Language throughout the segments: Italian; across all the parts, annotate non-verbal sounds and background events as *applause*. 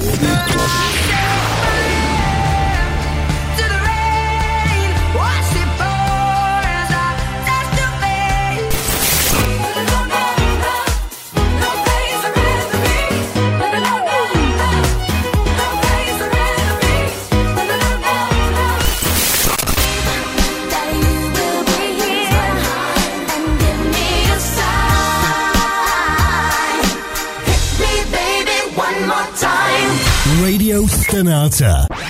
Yeah.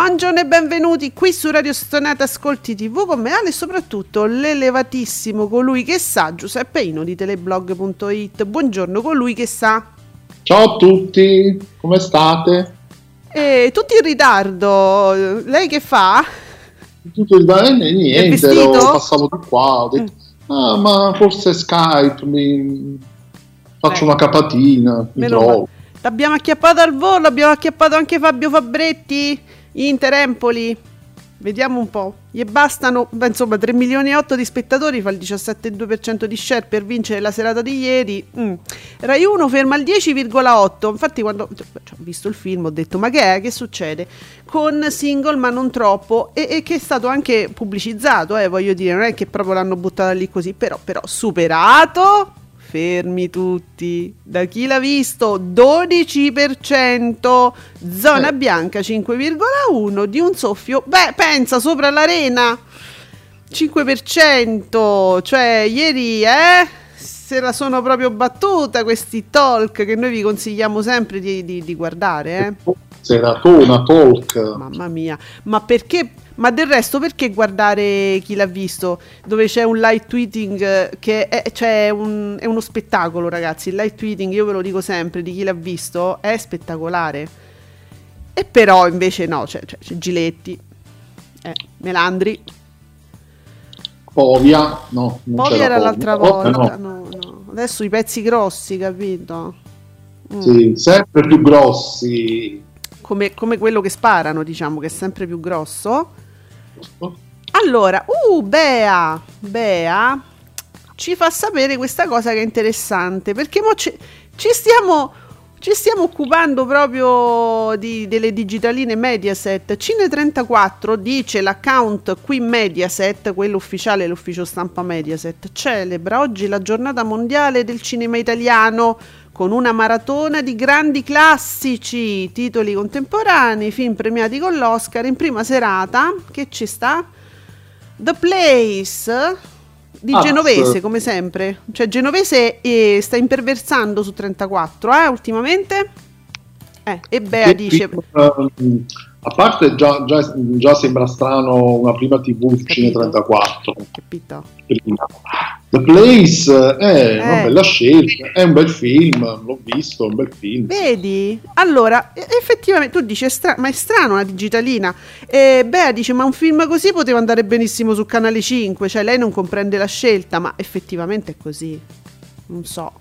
Buongiorno e benvenuti qui su Radio Stonata Ascolti TV con me Ale e soprattutto l'elevatissimo colui che sa, Giuseppe Ino di teleblog.it. Buongiorno colui che sa. Ciao a tutti, come state? E tutti in ritardo, lei che fa? Tutto il bene, niente, ero, passavo di qua, ho detto, mm. ah ma forse Skype, mi... faccio eh. una capatina, mi trovo. L'abbiamo acchiappato al volo, abbiamo acchiappato anche Fabio Fabretti. Inter Empoli, vediamo un po'. Gli bastano, insomma, 3 milioni e 8 di spettatori, fa il 17,2% di share per vincere la serata di ieri. Mm. Rai 1 ferma il 10,8. Infatti, quando cioè, ho visto il film ho detto: Ma che è? Che succede? Con single, ma non troppo, e, e che è stato anche pubblicizzato, eh, voglio dire, non è che proprio l'hanno buttata lì così, però, però superato fermi tutti. Da chi l'ha visto? 12%, zona eh. bianca 5,1 di un soffio. Beh, pensa sopra l'arena. 5%, cioè ieri, eh? Se la sono proprio battuta questi talk che noi vi consigliamo sempre di, di, di guardare, eh? Seratona, talk. Mamma mia, ma perché ma del resto, perché guardare chi l'ha visto? Dove c'è un live tweeting eh, che è, cioè un, è uno spettacolo, ragazzi. Il live tweeting, io ve lo dico sempre, di chi l'ha visto, è spettacolare. E però invece no, c'è, c'è, c'è Giletti, eh, Melandri. Povia, no. Povia era l'altra volta, no. No, no. Adesso i pezzi grossi, capito? Mm. Sì, sempre più grossi. Come, come quello che sparano, diciamo, che è sempre più grosso. Allora, uh, Bea, Bea ci fa sapere questa cosa che è interessante, perché ci, ci, stiamo, ci stiamo occupando proprio di, delle digitaline Mediaset. Cine34 dice l'account qui Mediaset, quello ufficiale, l'ufficio stampa Mediaset, celebra oggi la giornata mondiale del cinema italiano con una maratona di grandi classici, titoli contemporanei, film premiati con l'Oscar in prima serata. Che ci sta? The Place di ah, Genovese, sì. come sempre. Cioè, Genovese eh, sta imperversando su 34, eh, ultimamente. Eh, e Bea dice... Um, a parte già, già, già, sembra strano una prima TV su Cine 34. Capito. The Place è eh. una bella scelta, è un bel film, l'ho visto, è un bel film. Vedi? Allora, effettivamente tu dici, è stra- ma è strano una digitalina. E Bea dice, ma un film così poteva andare benissimo su Canale 5, cioè lei non comprende la scelta, ma effettivamente è così. Non so.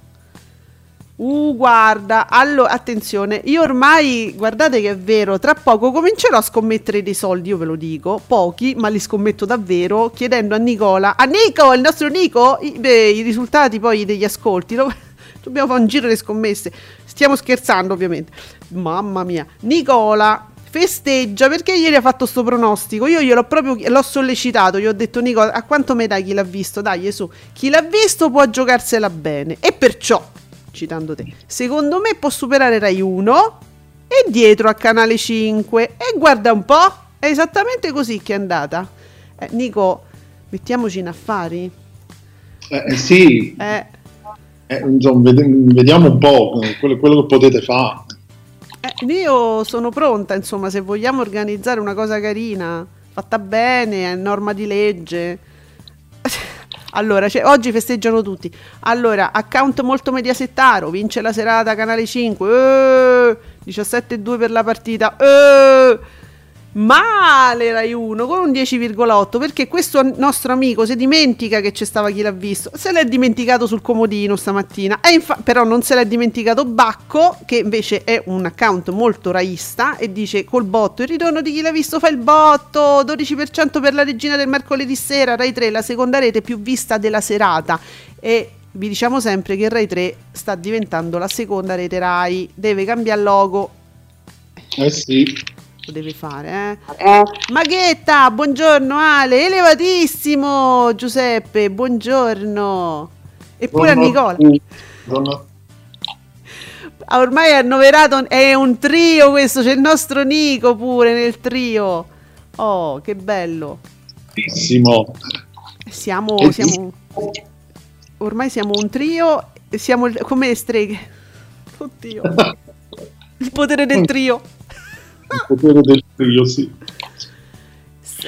Uh, guarda, allora, attenzione, io ormai, guardate che è vero, tra poco comincerò a scommettere dei soldi, io ve lo dico, pochi, ma li scommetto davvero, chiedendo a Nicola, a Nico, il nostro Nico, i, beh, i risultati poi degli ascolti, no? *laughs* dobbiamo fare un giro di scommesse, stiamo scherzando ovviamente, mamma mia, Nicola, festeggia perché ieri ha fatto sto pronostico. Io gliel'ho proprio l'ho sollecitato. Gli ho detto, Nico, a quanto me dai chi l'ha visto? Dai, su, chi l'ha visto può giocarsela bene. E perciò citando te. Secondo me può superare Rai 1 e dietro a Canale 5. E guarda un po', è esattamente così che è andata. Eh, Nico, mettiamoci in affari. Eh, eh sì. Eh. Eh, insomma, vediamo un po' quello, quello che potete fare. Eh, io sono pronta, insomma, se vogliamo organizzare una cosa carina fatta bene, è norma di legge. Allora, cioè, oggi festeggiano tutti. Allora, account molto mediasettaro, vince la serata Canale 5. Eh, 17-2 per la partita. Eh, male Rai 1 con un 10,8 perché questo nostro amico si dimentica che c'è stava chi l'ha visto. Se l'è dimenticato sul comodino stamattina. Infa- però non se l'è dimenticato Bacco che invece è un account molto raista e dice col botto il ritorno di chi l'ha visto fa il botto 12% per la regina del mercoledì sera Rai 3 la seconda rete più vista della serata. E vi diciamo sempre che Rai 3 sta diventando la seconda rete Rai deve cambiare logo. Eh sì lo deve fare, eh? eh. Maghetta, buongiorno Ale, elevatissimo Giuseppe, buongiorno. Eppure a Nicola. Buongiorno. Ah, ormai è annoverato, è un trio questo, c'è il nostro Nico pure nel trio. Oh, che bello. Bellissimo. Siamo, siamo, ormai siamo un trio, siamo come le streghe. Oddio. *laughs* Il potere del trio il potere del trio, sì.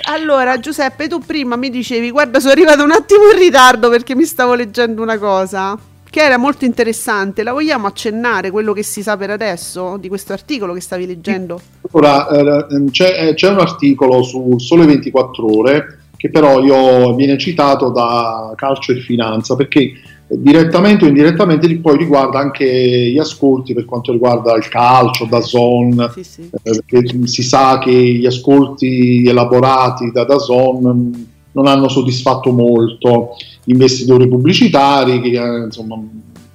Allora, Giuseppe, tu prima mi dicevi, guarda, sono arrivato un attimo in ritardo perché mi stavo leggendo una cosa che era molto interessante. La vogliamo accennare quello che si sa per adesso di questo articolo che stavi leggendo? Ora, eh, c'è, eh, c'è, un articolo su Sole 24 Ore che però io viene citato da Calcio e Finanza perché direttamente o indirettamente poi riguarda anche gli ascolti per quanto riguarda il calcio, da zone, sì, sì. eh, perché si sa che gli ascolti elaborati da Dazon non hanno soddisfatto molto gli investitori pubblicitari che eh, insomma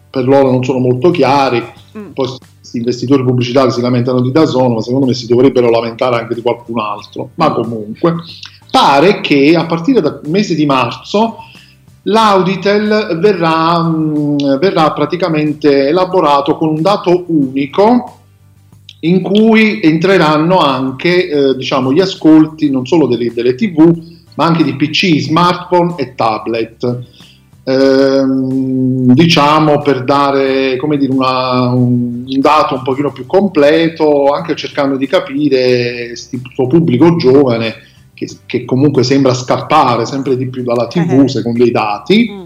per loro non sono molto chiari, mm. poi questi investitori pubblicitari si lamentano di Dazon, ma secondo me si dovrebbero lamentare anche di qualcun altro, ma comunque pare che a partire dal mese di marzo l'Auditel verrà, mh, mm, verrà praticamente elaborato con un dato unico in cui entreranno anche eh, diciamo, gli ascolti non solo delle, delle, tv ma anche di pc, smartphone e tablet. Ehm, diciamo per dare dire, una, un, un, dato un pochino più completo anche cercando di capire questo pubblico giovane che, che, comunque sembra scappare sempre di più dalla TV eh. secondo i dati, mm.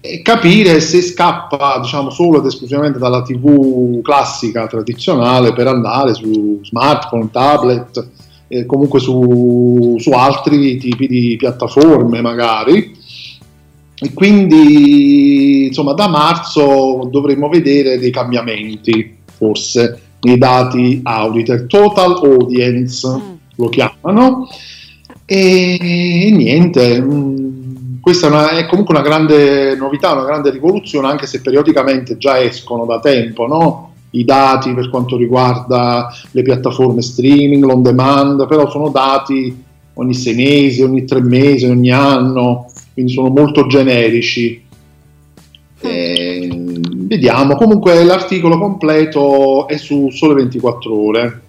e capire se scappa diciamo, solo ed esclusivamente dalla TV classica, tradizionale, per andare su smartphone, tablet, eh, comunque su, su altri tipi di piattaforme magari. E quindi insomma da marzo dovremmo vedere dei cambiamenti forse nei dati Auditor Total Audience mm. lo chiamano e niente, mm, questa è, una, è, comunque una grande novità, una grande rivoluzione, anche se periodicamente già escono da tempo no? i dati per quanto riguarda le piattaforme streaming, l'on demand, però sono dati ogni sei mesi, ogni tre mesi, ogni anno, quindi sono molto generici. E, vediamo, comunque l'articolo completo è su Sole 24 ore.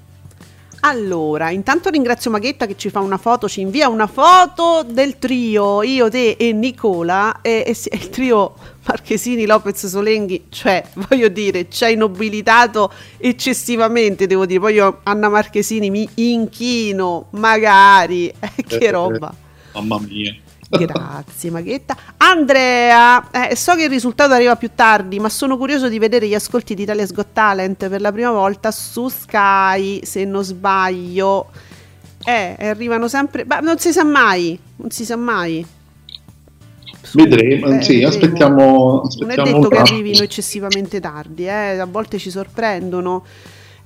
Allora, intanto ringrazio Maghetta che ci fa una foto, ci invia una foto del trio, io, te e Nicola, e, e, e il trio Marchesini, Lopez, Solenghi, cioè, *laughs* voglio dire, ci ha inobilitato eccessivamente, devo dire, poi io Anna Marchesini mi inchino, magari, *laughs* eh, che eh, roba. Mamma mia. Grazie Maghetta. Andrea, eh, so che il risultato arriva più tardi, ma sono curioso di vedere gli ascolti di Italia's Got Talent per la prima volta su Sky, se non sbaglio. Eh, arrivano sempre... Ma non si sa mai, non si sa mai. Su, vedremo, eh, sì, vedremo. aspettiamo, aspettiamo. Non è detto che arrivino eccessivamente tardi, eh, a volte ci sorprendono.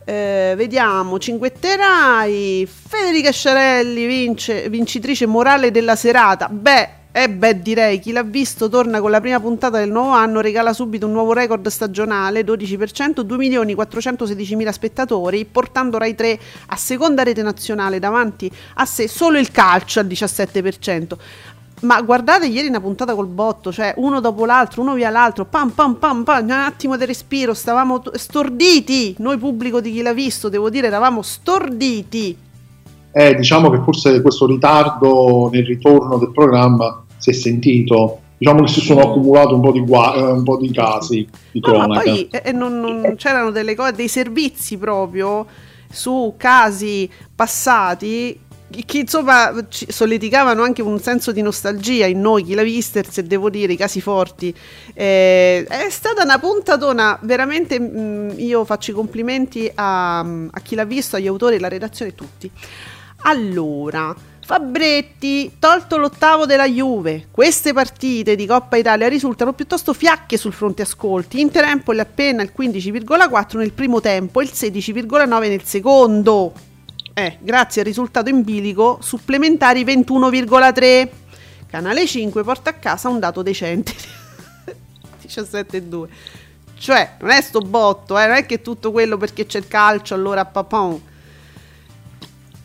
Eh, vediamo, cinguetterai, Federica Sciarelli vince, vincitrice morale della serata. Beh, eh beh, direi chi l'ha visto torna con la prima puntata del nuovo anno, regala subito un nuovo record stagionale, 12%, 2.416.000 spettatori, portando Rai 3 a seconda rete nazionale davanti a sé solo il calcio al 17%. Ma guardate ieri una puntata col botto, cioè uno dopo l'altro, uno via l'altro, pam pam pam pam, un attimo di respiro, stavamo storditi, noi pubblico di chi l'ha visto, devo dire, eravamo storditi. Eh, diciamo che forse questo ritardo nel ritorno del programma si è sentito, diciamo che si sono mm. accumulati un po' di, gua- eh, un po di casi di no, cronaca. Ma poi eh, non, non, c'erano delle cose, dei servizi proprio su casi passati che insomma solleticavano anche un senso di nostalgia in noi, chi l'ha vista, se devo dire, i casi forti. Eh, è stata una puntatona, veramente mh, mm, io faccio i complimenti a, a chi l'ha visto, agli autori, alla redazione, tutti. Allora, Fabretti, tolto l'ottavo della Juve, queste partite di Coppa Italia risultano piuttosto fiacche sul fronte ascolti. In tempo è appena il 15,4 nel primo tempo e il 16,9 nel secondo. Eh, grazie al risultato in bilico, supplementari 21,3. Canale 5 porta a casa un dato decente. *laughs* 17,2. Cioè, non è sto botto, eh, non è che tutto quello perché c'è il calcio, allora papon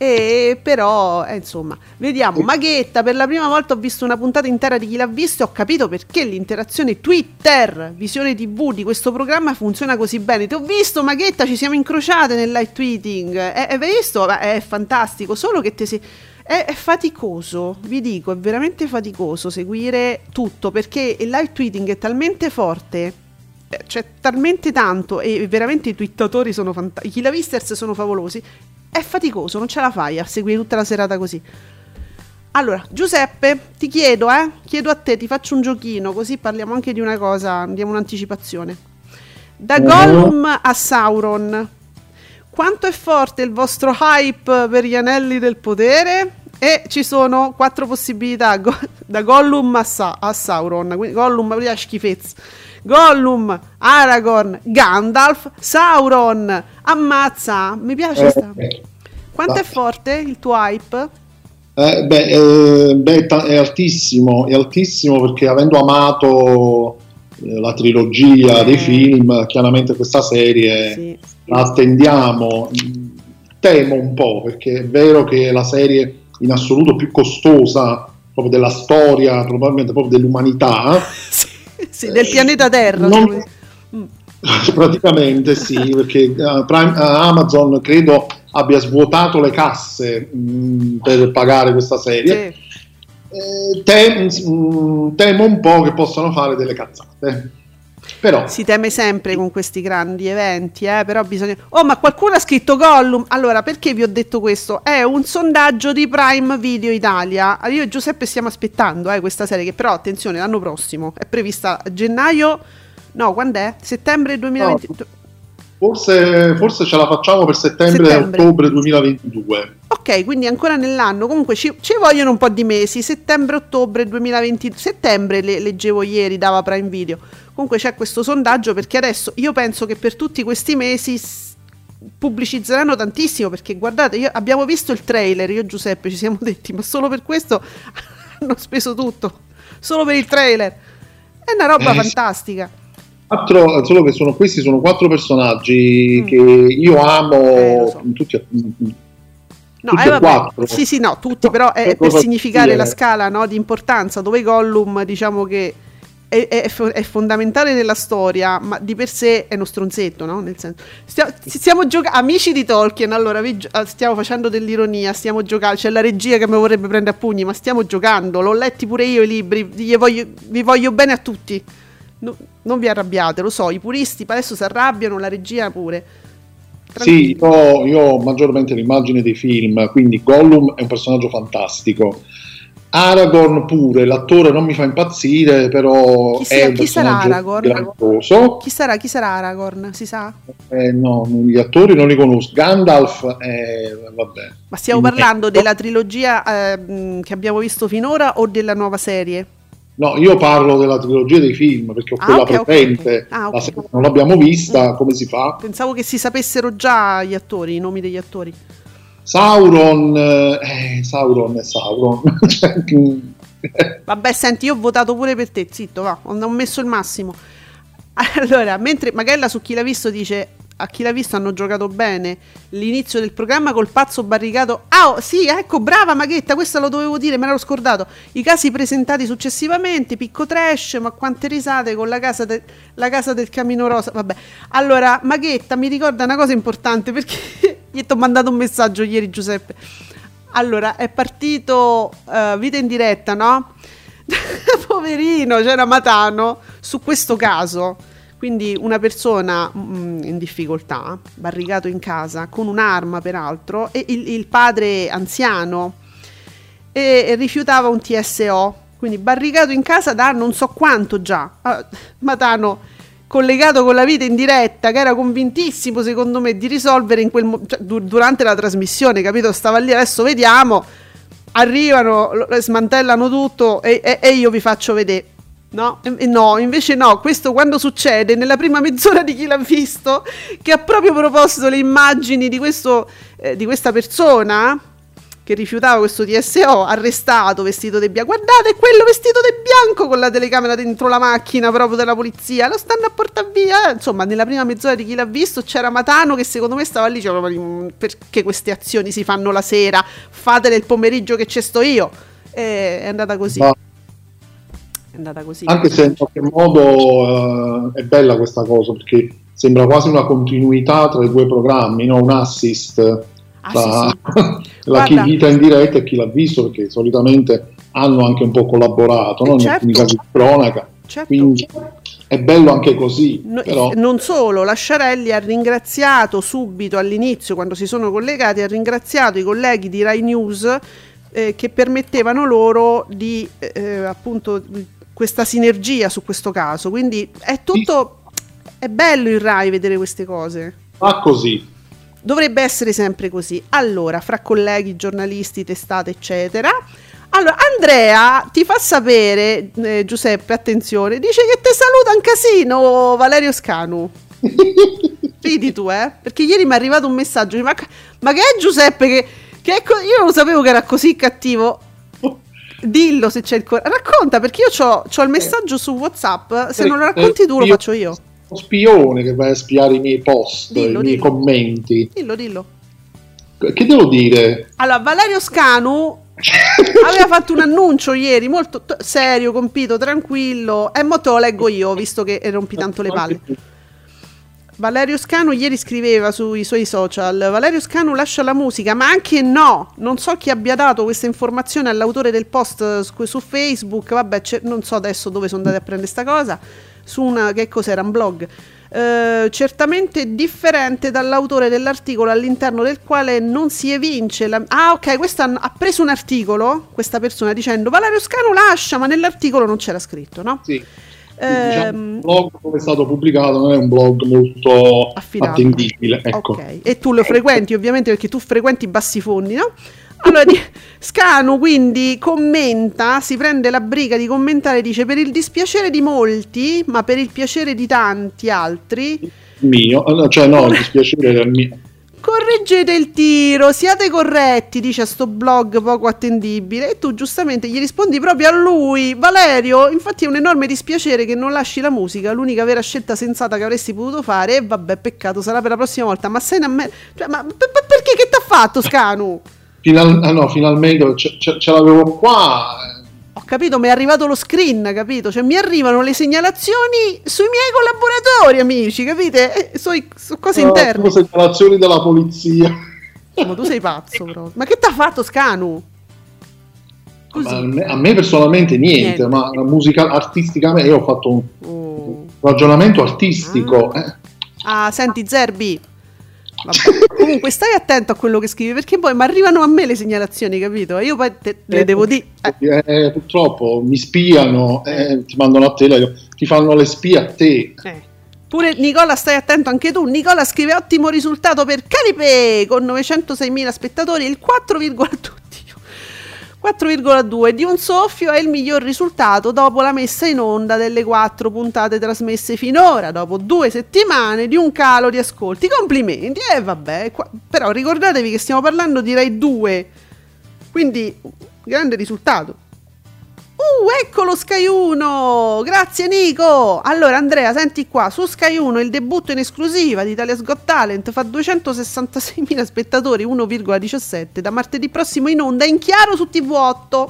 e però, eh, insomma, vediamo. Maghetta, per la prima volta ho visto una puntata intera di chi l'ha visto e ho capito perché l'interazione Twitter, visione TV di questo programma funziona così bene. Ti ho visto, Maghetta, ci siamo incrociate nel live tweeting. Eh, hai visto? È fantastico, solo che te si... È, faticoso, vi dico, è veramente faticoso seguire tutto perché il live tweeting è talmente forte eh, c'è talmente tanto e veramente i twittatori sono fantastici, i Kilavisters sono favolosi è faticoso, non ce la fai a seguire tutta la serata così. Allora, Giuseppe, ti chiedo, eh, chiedo a te, ti faccio un giochino, così parliamo anche di una cosa, diamo un'anticipazione. Da Gollum a Sauron, quanto è forte il vostro hype per gli anelli del potere? E ci sono quattro possibilità, *laughs* da Gollum a, Sa- a Sauron, quindi Gollum, a schifezza. Gollum, Aragorn, Gandalf, Sauron. Ammazza, mi piace eh, sta. Quanto è forte il tuo hype? Eh, beh, eh, beh, è altissimo, è altissimo perché avendo amato eh, la trilogia dei eh. film, chiaramente questa serie sì. la attendiamo. Temo un po' perché è vero che è la serie in assoluto più costosa proprio della storia, probabilmente proprio dell'umanità. *laughs* sì del pianeta Terra. Non... Mm. *laughs* Praticamente sì, perché uh, Prime, uh, Amazon credo abbia svuotato le casse mh, mm, per pagare questa serie. Sì. Eh, tem, mh, mm, temo un po' che possano fare delle cazzate. Però. Si teme sempre con questi grandi eventi, eh? però bisogna... Oh, ma qualcuno ha scritto Gollum? Allora, perché vi ho detto questo? È un sondaggio di Prime Video Italia. Io e Giuseppe stiamo aspettando eh, questa serie, che però, attenzione, l'anno prossimo è prevista a gennaio... No, quando è? Settembre 2020... No. Forse, forse, ce la facciamo per settembre, e ottobre 2022. Ok, quindi ancora nell'anno. Comunque ci, ci vogliono un po' di mesi. Settembre-ottobre 2022. Settembre le, leggevo ieri, dava Prime Video. Comunque c'è questo sondaggio perché adesso io penso che per tutti questi mesi pubblicizzeranno tantissimo perché guardate, io, abbiamo visto il trailer, io e Giuseppe ci siamo detti, ma solo per questo *laughs* hanno speso tutto. Solo per il trailer. È una roba eh, fantastica. Quattro, solo che sono, questi sono quattro personaggi mm. che io amo eh, so. tutti, No, eh, vabbè, sì, sì, no, tutti, però è, per significare la scala no, di importanza, dove Gollum, diciamo che è, è, è, fondamentale nella storia, ma di per sé è uno stronzetto, no? Nel senso, stiamo, stiamo giocando, amici di Tolkien, allora vi, stiamo facendo dell'ironia, stiamo giocando, c'è la regia che mi vorrebbe prendere a pugni, ma stiamo giocando, l'ho letti pure io i libri, voglio, vi voglio bene a tutti. No, non vi arrabbiate, lo so, i puristi adesso si arrabbiano, la regia pure. Sì, io, io, ho maggiormente l'immagine dei film, quindi Gollum è un personaggio fantastico. Aragorn pure, l'attore non mi fa impazzire, però chi, sia, chi sarà Aragorn? Chi sarà, chi sarà Aragorn? Si sa? Eh, no, gli attori non li conosco. Gandalf, eh, vabbè. Ma stiamo parlando della trilogia eh, che abbiamo visto finora o della nuova serie? No, io parlo della trilogia dei film perché ho ah, quella okay, presente, okay. Ah, okay. Se non l'abbiamo vista, mm. come si fa? Pensavo che si sapessero già gli attori, i nomi degli attori. Sauron, eh, Sauron è Sauron. *laughs* Vabbè, senti, io ho votato pure per te, zitto, va, ho messo il massimo. Allora, mentre Magella su chi l'ha visto dice a chi l'ha visto hanno giocato bene l'inizio del programma col pazzo barricato. Ah, oh, sì, ecco, brava Maghetta, questo lo dovevo dire, me l'ero scordato. I casi presentati successivamente, picco trash, ma quante risate con la casa, de- la casa del Camino Rosa. Vabbè, allora, Maghetta mi ricorda una cosa importante *laughs* perché gli ho mandato un messaggio ieri, Giuseppe. Allora, è partito uh, Vita in diretta, no? *laughs* Poverino, c'era Matano su questo caso quindi una persona mh, mm, in difficoltà, barricato in casa, con un'arma peraltro, e il, il padre anziano e, e, rifiutava un TSO, quindi barricato in casa da non so quanto già. Uh, Matano collegato con la vita in diretta, che era convintissimo secondo me di risolvere in quel mo- cioè, du- durante la trasmissione, capito? Stava lì, adesso vediamo, arrivano, smantellano tutto e-, e-, e io vi faccio vedere. No, no, invece no, questo quando succede nella prima mezz'ora di chi l'ha visto, che ha proprio proposto le immagini di, questo, eh, di questa persona, che rifiutava questo TSO, arrestato, vestito di bianco. Guardate, quello vestito di bianco con la telecamera dentro la macchina proprio della polizia. Lo stanno a portare via. Eh, insomma, nella prima mezz'ora di chi l'ha visto c'era Matano che secondo me stava lì. Diceva, perché queste azioni si fanno la sera? Fatele il pomeriggio che c'è sto io. E è andata così. Ma... È andata così. Anche se in qualche modo uh, è bella questa cosa perché sembra quasi una continuità tra i due programmi, no? un assist Ah, la, sì, sì. *laughs* la chi vita in diretta e chi l'ha visto, perché solitamente hanno anche un po' collaborato no? certo. in casi di cronaca. Certo. Quindi è bello anche così. No, però... Non solo, la Sciarelli ha ringraziato subito all'inizio, quando si sono collegati, ha ringraziato i colleghi di Rai News eh, che permettevano loro di eh, appunto questa sinergia su questo caso. Quindi è tutto. È bello il Rai vedere queste cose. Va così. Dovrebbe essere sempre così. Allora, fra colleghi, giornalisti, testate, eccetera. Allora, Andrea ti fa sapere, eh, Giuseppe, attenzione, dice che ti saluta un casino Valerio Scanu. *laughs* Ridi tu, eh? Perché ieri mi è arrivato un messaggio, ma, ma che è Giuseppe che, che è co- io non sapevo che era così cattivo. Dillo se c'è il coraggio. Racconta perché io ho il messaggio su WhatsApp. Se non lo racconti tu, lo faccio io spione che vai a spiare i miei post, dillo, i miei dillo. commenti. Dillo, dillo. Che devo dire? Allora, Valerio Scanu *laughs* aveva fatto un annuncio ieri molto t- serio, compito, tranquillo. E mo te lo leggo io, visto che rompi tanto le palle. Valerio Scanu ieri scriveva sui suoi social: Valerio Scanu lascia la musica, ma anche no. Non so chi abbia dato questa informazione all'autore del post su, su Facebook. Vabbè, non so adesso dove sono andati a prendere questa cosa su una che cos'era un blog eh, certamente differente dall'autore dell'articolo all'interno del quale non si evince la... ah ok questa ha preso un articolo questa persona dicendo Valerio Scano lascia ma nell'articolo non c'era scritto no? sì Diciamo, il blog dove è stato pubblicato non è un blog molto Affidato. attendibile. Ecco. Okay. E tu lo frequenti ovviamente perché tu frequenti bassi fondi, no? Allora, *laughs* Scanu quindi commenta, si prende la briga di commentare, dice per il dispiacere di molti, ma per il piacere di tanti altri. Mio, cioè no, il *laughs* dispiacere del mio. Correggete il tiro, siate corretti, dice a sto blog poco attendibile. E tu giustamente gli rispondi proprio a lui, Valerio. Infatti è un enorme dispiacere che non lasci la musica, l'unica vera scelta sensata che avresti potuto fare. E vabbè, peccato, sarà per la prossima volta. Ma sei una me- cioè, ma p- p- perché che t'ha fatto, Scanu? Final, ah no, finalmente ce, ce, ce, l'avevo qua. Ho capito, mi è arrivato lo screen, capito? Cioè mi arrivano le segnalazioni sui miei collaboratori, amici, capite? Eh, su, su cose uh, interne. Sono segnalazioni della polizia. Ma tu sei pazzo, però. Ma che ti ha fatto Scanu? A me, a me, personalmente niente, niente. ma musica artisticamente io ho fatto un, oh. ragionamento artistico. Ah. Eh. ah, senti Zerbi, Comunque stai attento a quello che scrivi perché poi mi arrivano a me le segnalazioni, capito? Io poi te, le eh, devo dire. Eh. Eh, purtroppo mi spiano, eh, ti mandano a te, ti fanno le spie a te. Eh. Pure Nicola, stai attento anche tu. Nicola scrive ottimo risultato per Caripe con 906.000 spettatori, il 4,2 4,2 di un soffio è il miglior risultato dopo la messa in onda delle quattro puntate trasmesse finora, dopo due settimane di un calo di ascolti. Complimenti, e eh, vabbè, qua, però ricordatevi che stiamo parlando di Rai 2, quindi grande risultato. Uh, ecco lo Sky 1! Grazie Nico! Allora Andrea, senti qua, su Sky 1 il debutto in esclusiva di Italia's Got Talent fa 266.000 spettatori, 1,17 da martedì prossimo in onda in chiaro su TV8.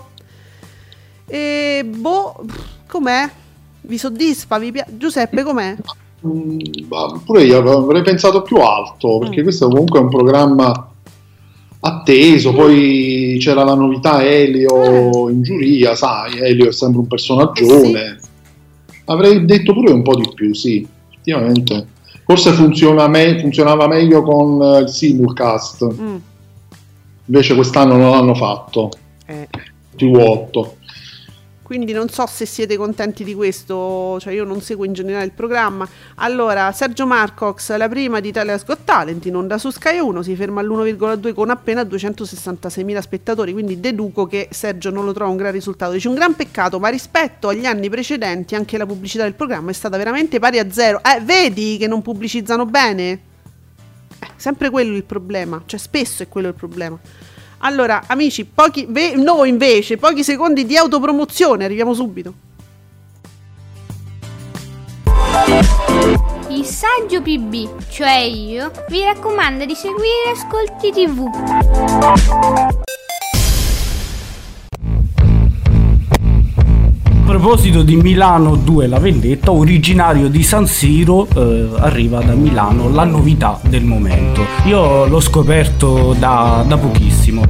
E boh, com'è? Vi soddisfa? Vi pi- Giuseppe, com'è? Mm, pure io avrei pensato più alto, perché mm. questo comunque è un programma atteso, poi c'era la novità Elio in giuria, sai, Elio è sempre un personaggione. Eh sì. Avrei detto pure un po' di più, sì, effettivamente. Forse funziona me- funzionava meglio con uh, il simulcast. Mm. Invece quest'anno non l'hanno fatto. Eh. TV8 quindi non so se siete contenti di questo, cioè io non seguo in generale il programma. Allora, Sergio Marcox, la prima di Italia's Got Talent in onda su Sky 1, si ferma all'1,2 con appena 266.000 spettatori, quindi deduco che Sergio non lo trova un gran risultato. Dice un gran peccato, ma rispetto agli anni precedenti anche la pubblicità del programma è stata veramente pari a zero. Eh, vedi che non pubblicizzano bene? Eh, sempre quello il problema, cioè spesso è quello il problema. Allora, amici, pochi, ve- noi invece, pochi secondi di autopromozione, arriviamo subito. Il saggio PB, cioè io, vi raccomanda di seguire Ascolti TV. Proposito di Milano 2 La Vendetta, originario di San Siro, eh, arriva da Milano la novità del momento. Io l'ho scoperto da, da pochissimo.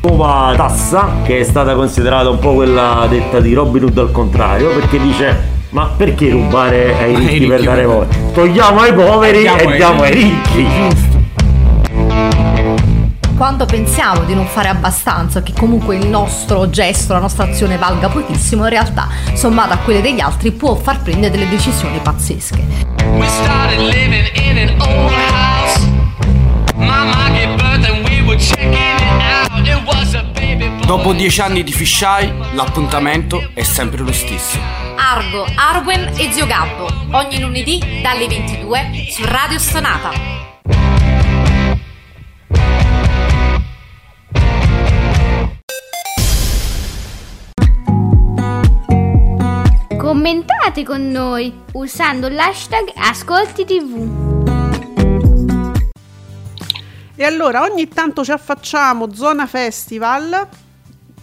Nuova tassa che è stata considerata un po' quella detta di Robin Hood al contrario, perché dice ma perché rubare ai ricchi, ricchi per dare voto? Togliamo ai poveri e diamo ai ricchi. Quando pensiamo di non fare abbastanza, che comunque il nostro gesto, la nostra azione valga pochissimo, in realtà, sommata a quelle degli altri, può far prendere delle decisioni pazzesche. We started living in an old house. Mama gave birth and we were checking it out. It was a baby boy. Dopo dieci anni di fisheye, l'appuntamento è sempre lo stesso. Argo, Arwen e Zio Gabbo, ogni lunedì dalle 22 su Radio Stonata. Commentate con noi usando l'hashtag Ascolti TV. E allora ogni tanto ci affacciamo Zona Festival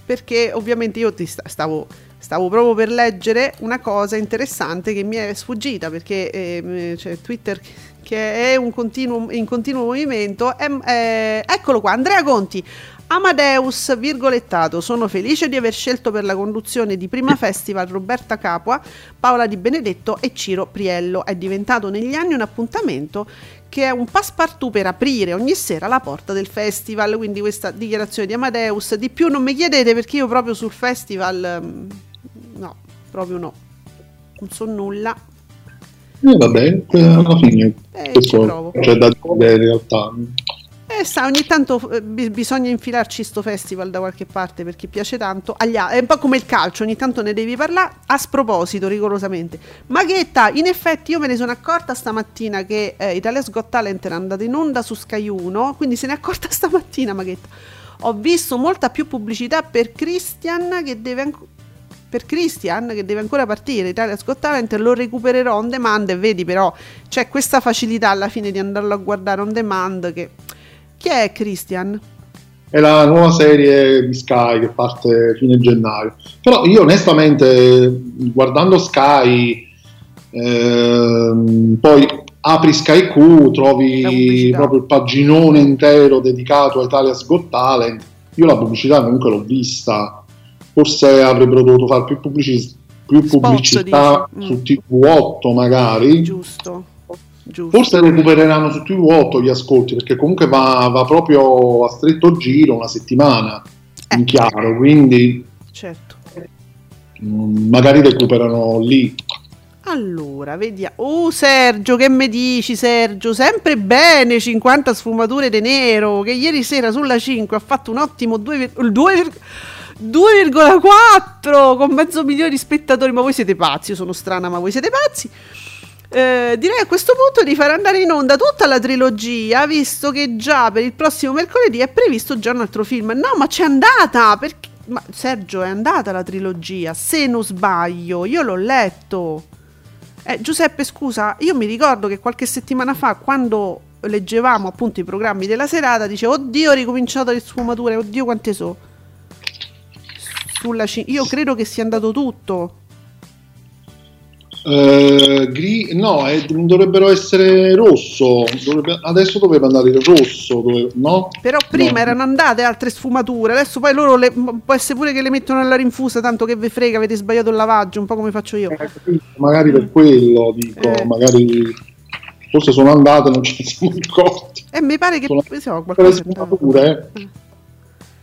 perché ovviamente io ti stavo, stavo proprio per leggere una cosa interessante che mi è sfuggita perché eh, cioè, Twitter che è continuo, in continuo movimento. È, è, eccolo qua, Andrea Conti Amadeus, virgolettato, sono felice di aver scelto per la conduzione di Prima Festival Roberta Capua, Paola Di Benedetto e Ciro Priello. È diventato negli anni un appuntamento che è un passepartout per aprire ogni sera la porta del festival, quindi questa dichiarazione di Amadeus. Di più non mi chiedete perché io proprio sul festival mm, no, proprio no. Non so nulla. Eh, vabbè, alla fine eh, c'è da dire in realtà. Eh, sa, ogni tanto eh, bisogna infilarci sto festival da qualche parte per chi piace tanto. Agli, è un po' come il calcio, ogni tanto ne devi parlare a sproposito, rigorosamente. Maghetta, in effetti io me ne sono accorta stamattina che eh, Italia's Got Talent era andata in onda su Sky 1, quindi se ne è accorta *laughs* stamattina Maghetta. Ho visto molta più pubblicità per Christian che deve ancora per Christian che deve ancora partire Italia Got Talent lo recupererò on demand e vedi però c'è questa facilità alla fine di andarlo a guardare on demand che chi è Christian? È la nuova serie di Sky che parte fine gennaio. Però io onestamente, guardando Sky, ehm, poi apri Sky Q, trovi proprio il paginone intero dedicato a Italia's Got Talent. Io la pubblicità comunque l'ho vista. Forse avrebbero dovuto fare più, pubblici- più pubblicità Spot, su TV8 magari. Giusto Giusto. Forse recupereranno su TV8 gli ascolti perché comunque va, va proprio a stretto giro una settimana eh. in chiaro, quindi certo. Mm, magari recuperano lì. Allora, vediamo. Oh Sergio, che mi dici Sergio? Sempre bene, 50 sfumature di nero, che ieri sera sulla 5 ha fatto un ottimo 2,4 con mezzo milione di spettatori. Ma voi siete pazzi, io sono strana, ma voi siete pazzi. Eh, direi a questo punto di far andare in onda tutta la trilogia, visto che già per il prossimo mercoledì è previsto già un altro film. No, ma c'è andata! Perché... Ma Sergio, è andata la trilogia, se non sbaglio, io l'ho letto. Eh, Giuseppe, scusa, io mi ricordo che qualche settimana fa, quando leggevamo appunto i programmi della serata, dicevo, oddio, ho ricominciato le sfumature, oddio, quante so. Sulla c- io credo che sia andato tutto. Uh, gri- no, eh, dovrebbero essere rosso. Dovrebbe- adesso doveva andare il rosso, dove- no? Però prima No. erano andate altre sfumature, adesso poi loro le- può essere pure che le mettono nella rinfusa, tanto che ve frega, avete sbagliato il lavaggio, un po' come faccio io. Magari per quello dico, Eh. magari forse sono andate, non ci siamo accorti. E mi pare che Sono- le qualcosa sfumature, eh.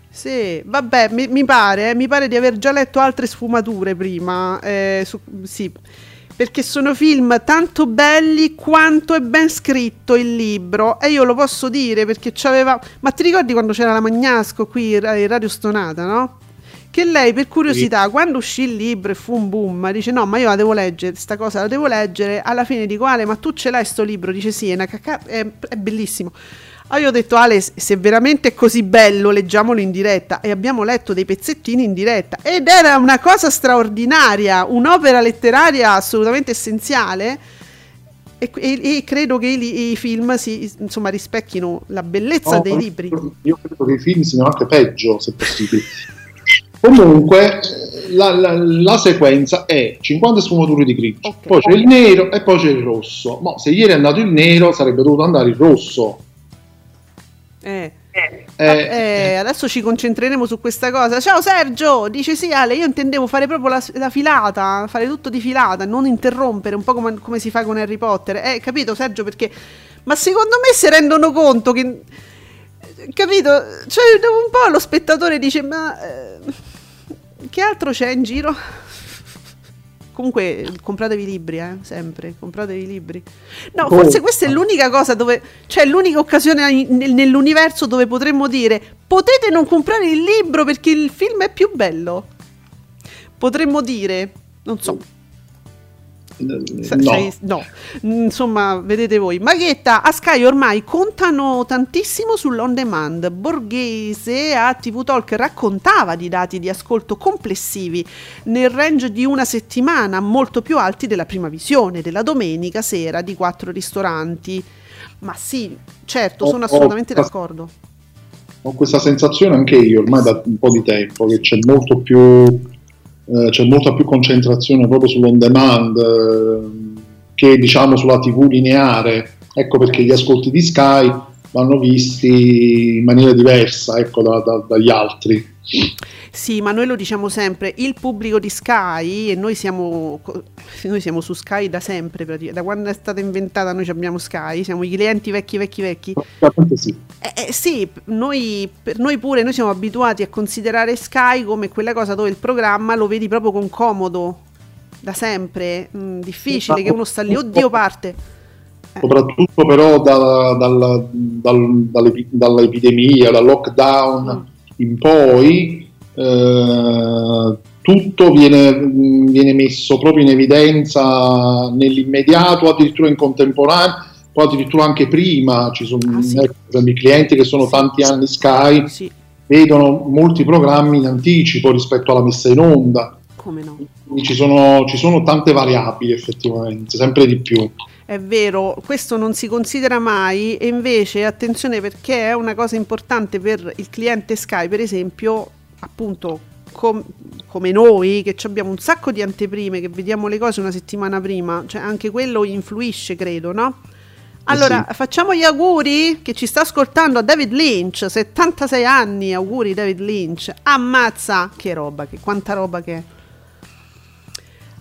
Sì, vabbè, mi, mi pare, eh, mi pare di aver già letto altre sfumature prima. eh, su- sì, perché sono film tanto belli quanto è ben scritto il libro. E io lo posso dire perché c'aveva. Ma ti ricordi quando c'era la Magnasco qui in Radio Stonata, no? Che lei per curiosità, quando uscì il libro e fu un boom, dice: No, ma io la devo leggere, sta cosa la devo leggere. Alla fine dico: Ale, ma tu ce l'hai sto libro? Dice: Sì, è, una cacca- è, è bellissimo. Allora io ho detto Ale, se veramente è così bello, leggiamolo in diretta. E abbiamo letto dei pezzettini in diretta. Ed era una cosa straordinaria, un'opera letteraria assolutamente essenziale. E, e- e credo che i, i film si, insomma, rispecchino la bellezza No, dei libri. Io credo che i film siano anche peggio, se possibile. Comunque, la, la- la sequenza è 50 sfumature di grigio, Ok. poi c'è il nero e poi c'è il rosso. Ma se ieri è andato il nero, sarebbe dovuto andare il rosso. Eh. Eh, Eh, adesso ci concentreremo su questa cosa. Ciao Sergio, dice sì Ale, io intendevo fare proprio la, la filata, fare tutto di filata, non interrompere, un po' come, come si fa con Harry Potter. Eh, capito Sergio? Perché... Ma secondo me si rendono conto che... Capito? Cioè un po' lo spettatore dice ma... eh, che altro c'è in giro? Comunque compratevi i libri, eh, sempre, compratevi i libri. No, Oh. forse questa è l'unica cosa dove, cioè l'unica occasione nell'universo dove potremmo dire potete non comprare il libro perché il film è più bello. Potremmo dire, non so, no. sai- no. Mm, insomma, vedete voi. Maghetta, a Sky ormai contano tantissimo sull'on demand. Borghese a TV Talk raccontava di dati di ascolto complessivi nel range di una settimana, molto più alti della prima visione, della domenica sera di quattro ristoranti. Ma sì, certo, sono assolutamente d'accordo. Ho questa sensazione anche io ormai da un po' di tempo che c'è molto più eh, c'è molta più concentrazione proprio sull'on demand eh, che diciamo sulla TV lineare. Ecco perché gli ascolti di Sky vanno visti in maniera diversa ecco, da- da- dagli altri. Sì, ma noi lo diciamo sempre, il pubblico di Sky, e noi siamo, noi siamo su Sky da sempre, da quando è stata inventata noi abbiamo Sky, siamo i clienti vecchi, vecchi, vecchi. Sì. Eh, eh, sì, noi, per noi pure, noi siamo abituati a considerare Sky come quella cosa dove il programma lo vedi proprio con comodo, da sempre, mm, difficile, che uno sta lì, oddio parte. soprattutto però da- dal- dal- dall'epi- dall'epidemia, dal lockdown Mm. in poi, eh, tutto viene, viene messo proprio in evidenza nell'immediato, addirittura in contemporanea, poi addirittura anche prima, ci sono Ah, sì. i clienti che sono tanti anni Sky, Sì, vedono molti programmi in anticipo rispetto alla messa in onda. come no. Ci sono, ci sono tante variabili effettivamente, sempre di più. È vero, questo non si considera mai e invece attenzione perché è una cosa importante per il cliente Sky, per esempio, appunto com- come noi che abbiamo un sacco di anteprime, che vediamo le cose una settimana prima, cioè anche quello influisce, credo, no? Allora, facciamo gli auguri che ci sta ascoltando a David Lynch, 76 anni, auguri David Lynch. Ammazza, che roba, che quanta roba che è.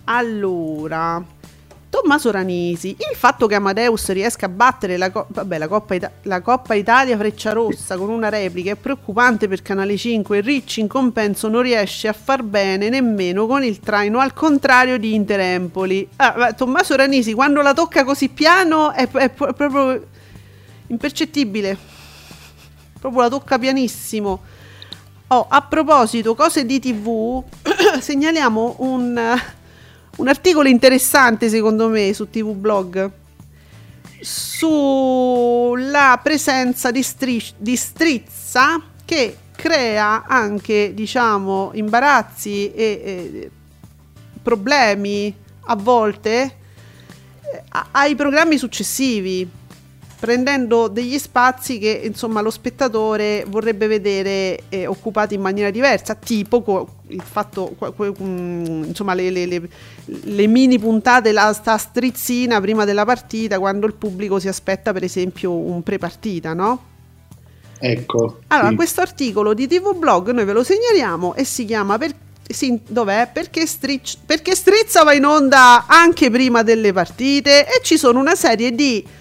Allora, Tommaso Ranisi, il fatto che Amadeus riesca a battere la, co- vabbè, la, Coppa, Ita- la Coppa Italia Freccia Rossa con una replica è preoccupante per Canale 5 e Ricci in compenso non riesce a far bene nemmeno con il traino al contrario di Inter Empoli. Ah, ma Tommaso Ranisi quando la tocca così piano è, è pro- proprio impercettibile, proprio la tocca pianissimo. Oh, a proposito, cose di TV, *coughs* segnaliamo un, un articolo interessante secondo me su TV Blog sulla presenza di, stri- di strizza che crea anche, diciamo, imbarazzi e, e problemi a volte eh, ai programmi successivi. Prendendo degli spazi che insomma lo spettatore vorrebbe vedere eh, occupati in maniera diversa, tipo co- il fatto, que- um, insomma le, le, le, le, mini puntate, la sta strizzina prima della partita quando il pubblico si aspetta per esempio un pre-partita, no? Ecco. Allora, sì. questo articolo di TV Blog noi ve lo segnaliamo e si chiama per, sì, dov'è? Perché, strizz, perché Strizza va in onda anche prima delle partite e ci sono una serie di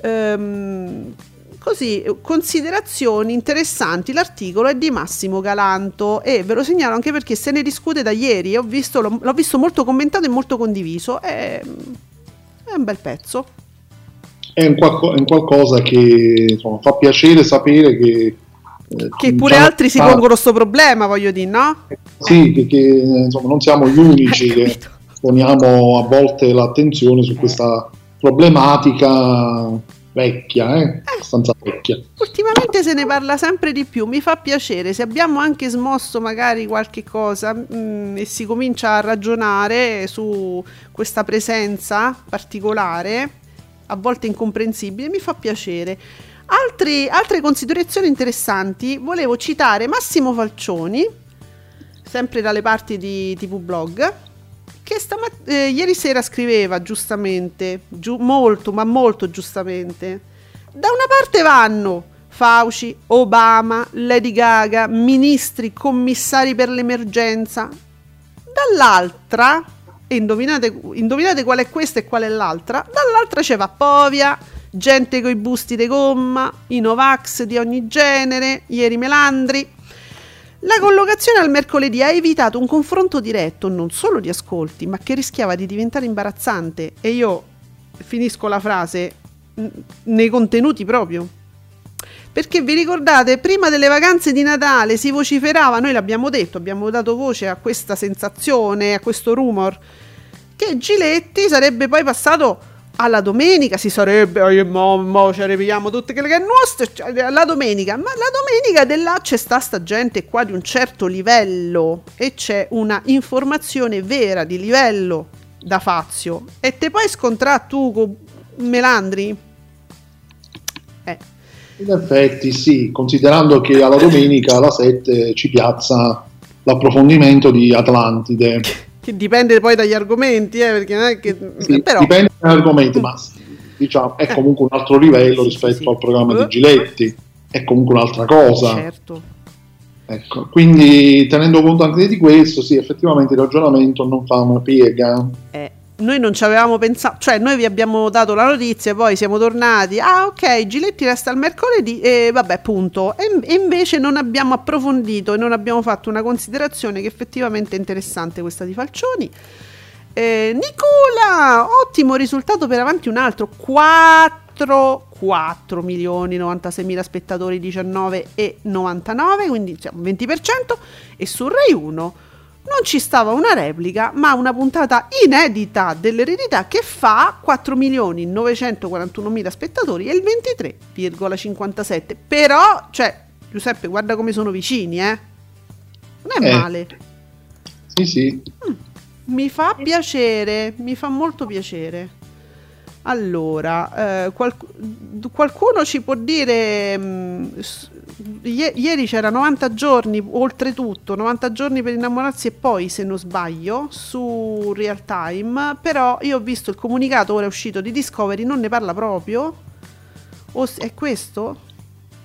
ehm, così, considerazioni interessanti. L'articolo è di Massimo Galanto e ve lo segnalo anche perché se ne discute da ieri. Ho visto, l'ho, l'ho visto molto commentato e molto condiviso. È, è un bel pezzo. È un, qualco, è un qualcosa che insomma, fa piacere sapere che eh, che pure altri si pongono questo problema, voglio dire, no? Sì, che insomma, non siamo gli unici *laughs* che poniamo a volte l'attenzione su questa problematica vecchia, eh? eh? abbastanza vecchia. Ultimamente se ne parla sempre di più, mi fa piacere, se abbiamo anche smosso magari qualche cosa mh, mm, e si comincia a ragionare su questa presenza particolare, a volte incomprensibile, mi fa piacere. Altri, altre considerazioni interessanti, volevo citare Massimo Falcioni, sempre dalle parti di TV Blog, che stamat- eh, ieri sera scriveva giustamente, giu- molto, ma molto giustamente. Da una parte vanno Fauci, Obama, Lady Gaga, ministri, commissari per l'emergenza. Dall'altra, e indovinate, indovinate qual è questa e qual è l'altra, dall'altra c'è Vappovia, gente coi busti di gomma, i Novax di ogni genere, ieri Melandri. La collocazione al mercoledì ha evitato un confronto diretto, non solo di ascolti, ma che rischiava di diventare imbarazzante. E io finisco la frase nei contenuti proprio. Perché vi ricordate, prima delle vacanze di Natale si vociferava, noi l'abbiamo detto, abbiamo dato voce a questa sensazione, a questo rumor, che Giletti sarebbe poi passato alla domenica si sarebbe, oh, mo, mo ci arriviamo tutte quelle che nostre, cioè, la domenica, ma la domenica della c'è sta sta gente qua di un certo livello e c'è una informazione vera di livello da Fazio e te puoi scontrare tu con Melandri? Eh. In effetti sì, considerando che alla domenica alla 7 ci piazza l'approfondimento di Atlantide. *laughs* Che dipende poi dagli argomenti, eh, perché non è che... Sì, però... Dipende dagli argomenti, ma diciamo, è eh. comunque un altro livello rispetto sì, sì. al programma di Giletti, è comunque un'altra cosa. Certo. Ecco, quindi tenendo conto anche di questo, sì, effettivamente il ragionamento non fa una piega. Eh, noi non ci avevamo pensato, cioè noi vi abbiamo dato la notizia e poi siamo tornati, ah ok, Giletti resta il mercoledì e vabbè punto. E, e, invece non abbiamo approfondito e non abbiamo fatto una considerazione che effettivamente è interessante questa di Falcioni. Eh, Nicola, ottimo risultato per avanti un altro, 4, 4 milioni 96 mila spettatori, 19 e 99, quindi diciamo 20% e su Rai 1 non ci stava una replica, ma una puntata inedita dell'eredità che fa 4.941.000 spettatori e il 23,57. Però, cioè, Giuseppe, guarda come sono vicini, eh. Non è eh. male. Sì, sì. Mm, mi fa piacere, mi fa molto piacere. Allora, eh, qualc- qualcuno ci può dire, mh, mm, i- ieri c'era 90 giorni, oltretutto, 90 giorni per innamorarsi e poi, se non sbaglio, su Real Time, però io ho visto il comunicato, ora uscito di Discovery, non ne parla proprio, o è questo?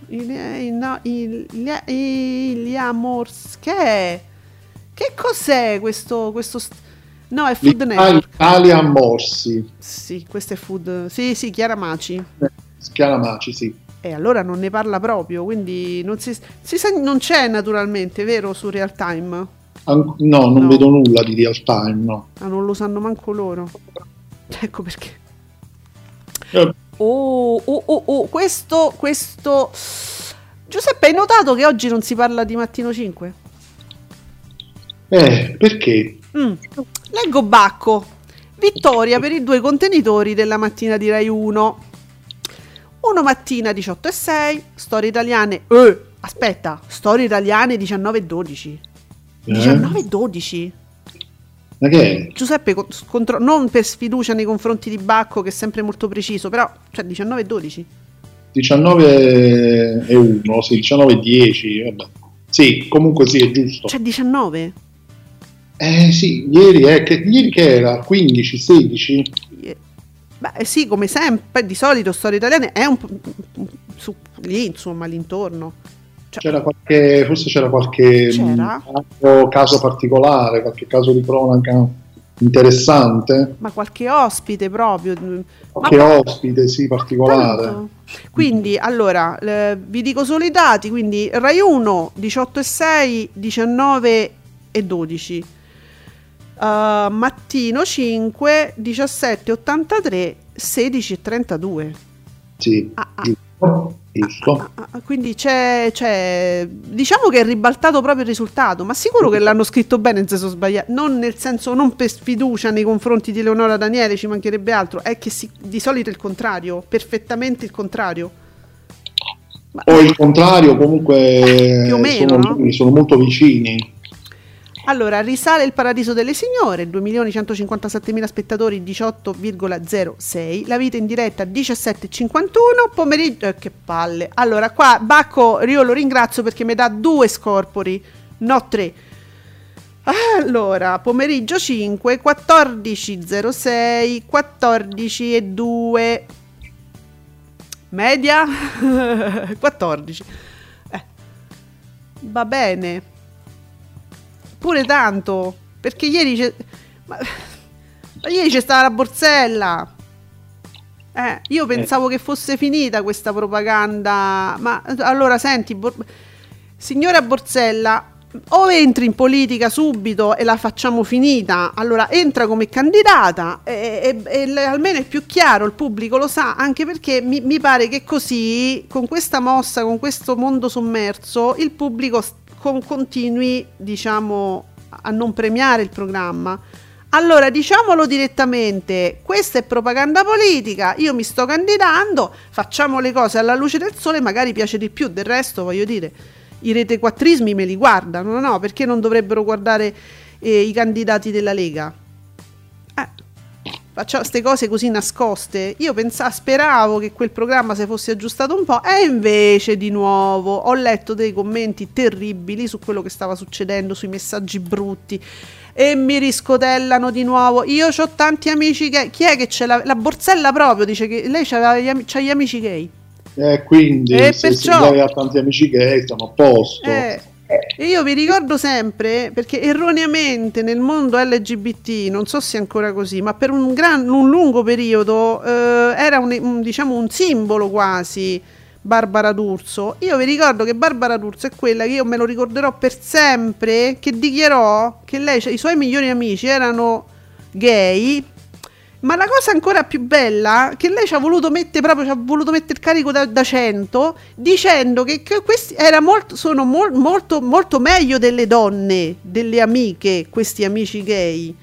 Il, il, il, il, il Amors, che è? Che cos'è questo, questo st- No, è Food Network. Italia Morsi. Sì, questo è Food. Sì, sì, Chiara Maci. Eh, Chiara Maci, sì. E allora non ne parla proprio, quindi non, si, si sa, non c'è naturalmente, vero, su Real Time? An- no, non no. vedo nulla di Real Time, no. Ah, non lo sanno manco loro. Ecco perché. Eh. Oh, oh, oh, oh, questo, questo... Giuseppe, hai notato che oggi non si parla di Mattino 5? Eh, perché? Mm. Leggo Bacco. Vittoria per i due contenitori della mattina di Rai 1. Uno mattina 18 e 6, storie italiane. Eh, aspetta, storie italiane 19 e 12. 19 e 12? Ma che Giuseppe, contro- non per sfiducia nei confronti di Bacco, che è sempre molto preciso, però, cioè 19 e 12. 19 e 1, sì, 19 e 10, vabbè. Sì, comunque sì, è giusto. C'è 19? Eh sì, ieri, è, che, ieri che era? 15, 16? Beh eh, sì, come sempre, di solito storie italiane è un po' su, lì, insomma, all'intorno. Cioè, c'era qualche, forse c'era qualche c'era? caso particolare, qualche caso di cronaca interessante. Ma qualche ospite proprio. Qualche Ma... ospite, sì, particolare. Tanto. Quindi, allora, eh, vi dico solo i dati, quindi Rai 1 18 e 6, 19 e 12. Uh, mattino 5, 17 83, 16 e 32. Sì. Ah, ah giusto? Ah, ah, ah, quindi c'è, c'è, diciamo che è ribaltato proprio il risultato, ma sicuro che l'hanno scritto bene in senso sbagliato, non nel senso non per sfiducia nei confronti di Leonora Daniele, ci mancherebbe altro, è che si, di solito è il contrario, perfettamente il contrario. Ma, o il contrario, comunque più o meno, sono, no? sono molto vicini. Allora, risale il Paradiso delle Signore, 2.157.000 spettatori, 18,06. La vita in diretta 17,51. Pomeriggio, eh, che palle. Allora, qua Bacco, io lo ringrazio perché mi dà due scorpori, no tre. Allora, pomeriggio 5, 14,06, 14 e 2. Media *laughs* 14. Eh. Va bene pure tanto, perché ieri c'è... Ma, ma ieri c'è stata la borsella. Eh, io pensavo eh. che fosse finita questa propaganda, ma allora senti, Bor- signora Borsella, o entri in politica subito e la facciamo finita, allora entra come candidata e, e, e almeno è più chiaro, il pubblico lo sa, anche perché mi, mi, pare che così, con questa mossa, con questo mondo sommerso, il pubblico con, continui diciamo, a non premiare il programma. Allora diciamolo direttamente, questa è propaganda politica, io mi sto candidando, facciamo le cose alla luce del sole, magari piace di più, del resto voglio dire, i retequattrismi me li guardano, no? Perché non dovrebbero guardare eh, i candidati della Lega? Facciamo queste cose così nascoste. Io pensavo, speravo che quel programma si fosse aggiustato un po' e invece di nuovo ho letto dei commenti terribili su quello che stava succedendo, sui messaggi brutti e mi riscotellano di nuovo. Io ho tanti amici gay. Chi è che c'è la, la Borsella proprio? Dice che lei c'ha gli, am- gli amici gay. Eh, quindi e se, perciò... se lei ha tanti amici gay stiamo a posto. Eh, e io vi ricordo sempre, perché erroneamente nel mondo LGBT, non so se è ancora così, ma per un, gran, un lungo periodo eh, era un, un, diciamo un simbolo quasi Barbara D'Urso. Io vi ricordo che Barbara D'Urso è quella che io me lo ricorderò per sempre, che dichiarò che lei, cioè, i suoi migliori amici erano gay ma la cosa ancora più bella che lei ci ha voluto mettere proprio, ci ha voluto mettere il carico da, da 100 dicendo che, che questi molto, sono mol, molto, molto meglio delle donne, delle amiche, questi amici gay.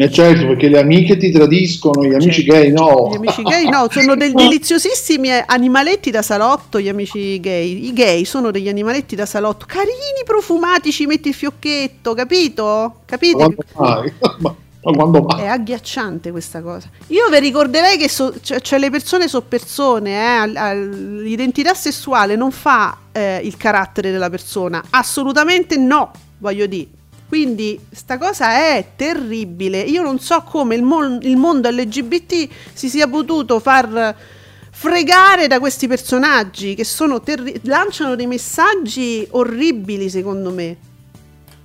Eh certo, perché le amiche ti tradiscono, gli amici certo. gay no. Gli amici gay no, sono dei *laughs* deliziosissimi animaletti da salotto, gli amici gay. I gay sono degli animaletti da salotto, carini, profumati, ci metti il fiocchetto, capito? Capite? Ma *laughs* quando È agghiacciante questa cosa. Io vi ricorderei che so, cioè, cioè le persone sono persone, eh, l'identità sessuale non fa eh, il carattere della persona, assolutamente no, voglio dire. Quindi sta cosa è terribile. Io non so come il, mon- il mondo LGBT si sia potuto far fregare da questi personaggi che terri- lanciano dei messaggi orribili secondo me.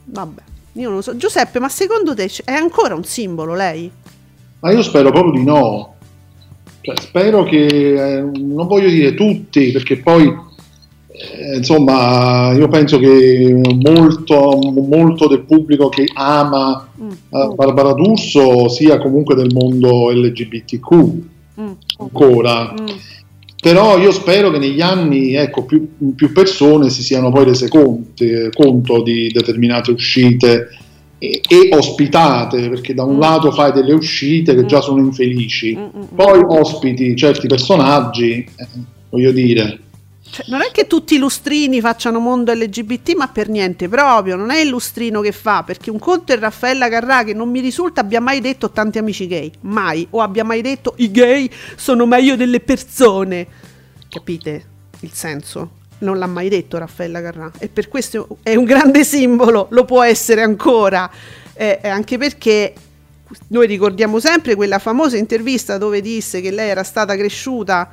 Vabbè. Io non so. Giuseppe, ma secondo te è ancora un simbolo lei? Ma io spero proprio di no. Cioè, spero che, eh, non voglio dire tutti, perché poi, eh, insomma, io penso che molto, molto del pubblico che ama mm. uh, Barbara D'Urso sia comunque del mondo LGBTQ mm. ancora. Mm però io spero che negli anni ecco, più, più, persone si siano poi rese conte, conto di determinate uscite e, e, ospitate, perché da un mm. lato fai delle uscite che già mm. sono infelici, mm, poi ospiti certi personaggi, eh, voglio dire. Cioè, non è che tutti i lustrini facciano mondo LGBT, ma per niente proprio, non è il lustrino che fa, perché un conto è Raffaella Carrà che non mi risulta abbia mai detto tanti amici gay, mai, o abbia mai detto i gay sono meglio delle persone. Capite il senso? Non l'ha mai detto Raffaella Carrà e per questo è un grande simbolo, lo può essere ancora, eh, anche perché noi ricordiamo sempre quella famosa intervista dove disse che lei era stata cresciuta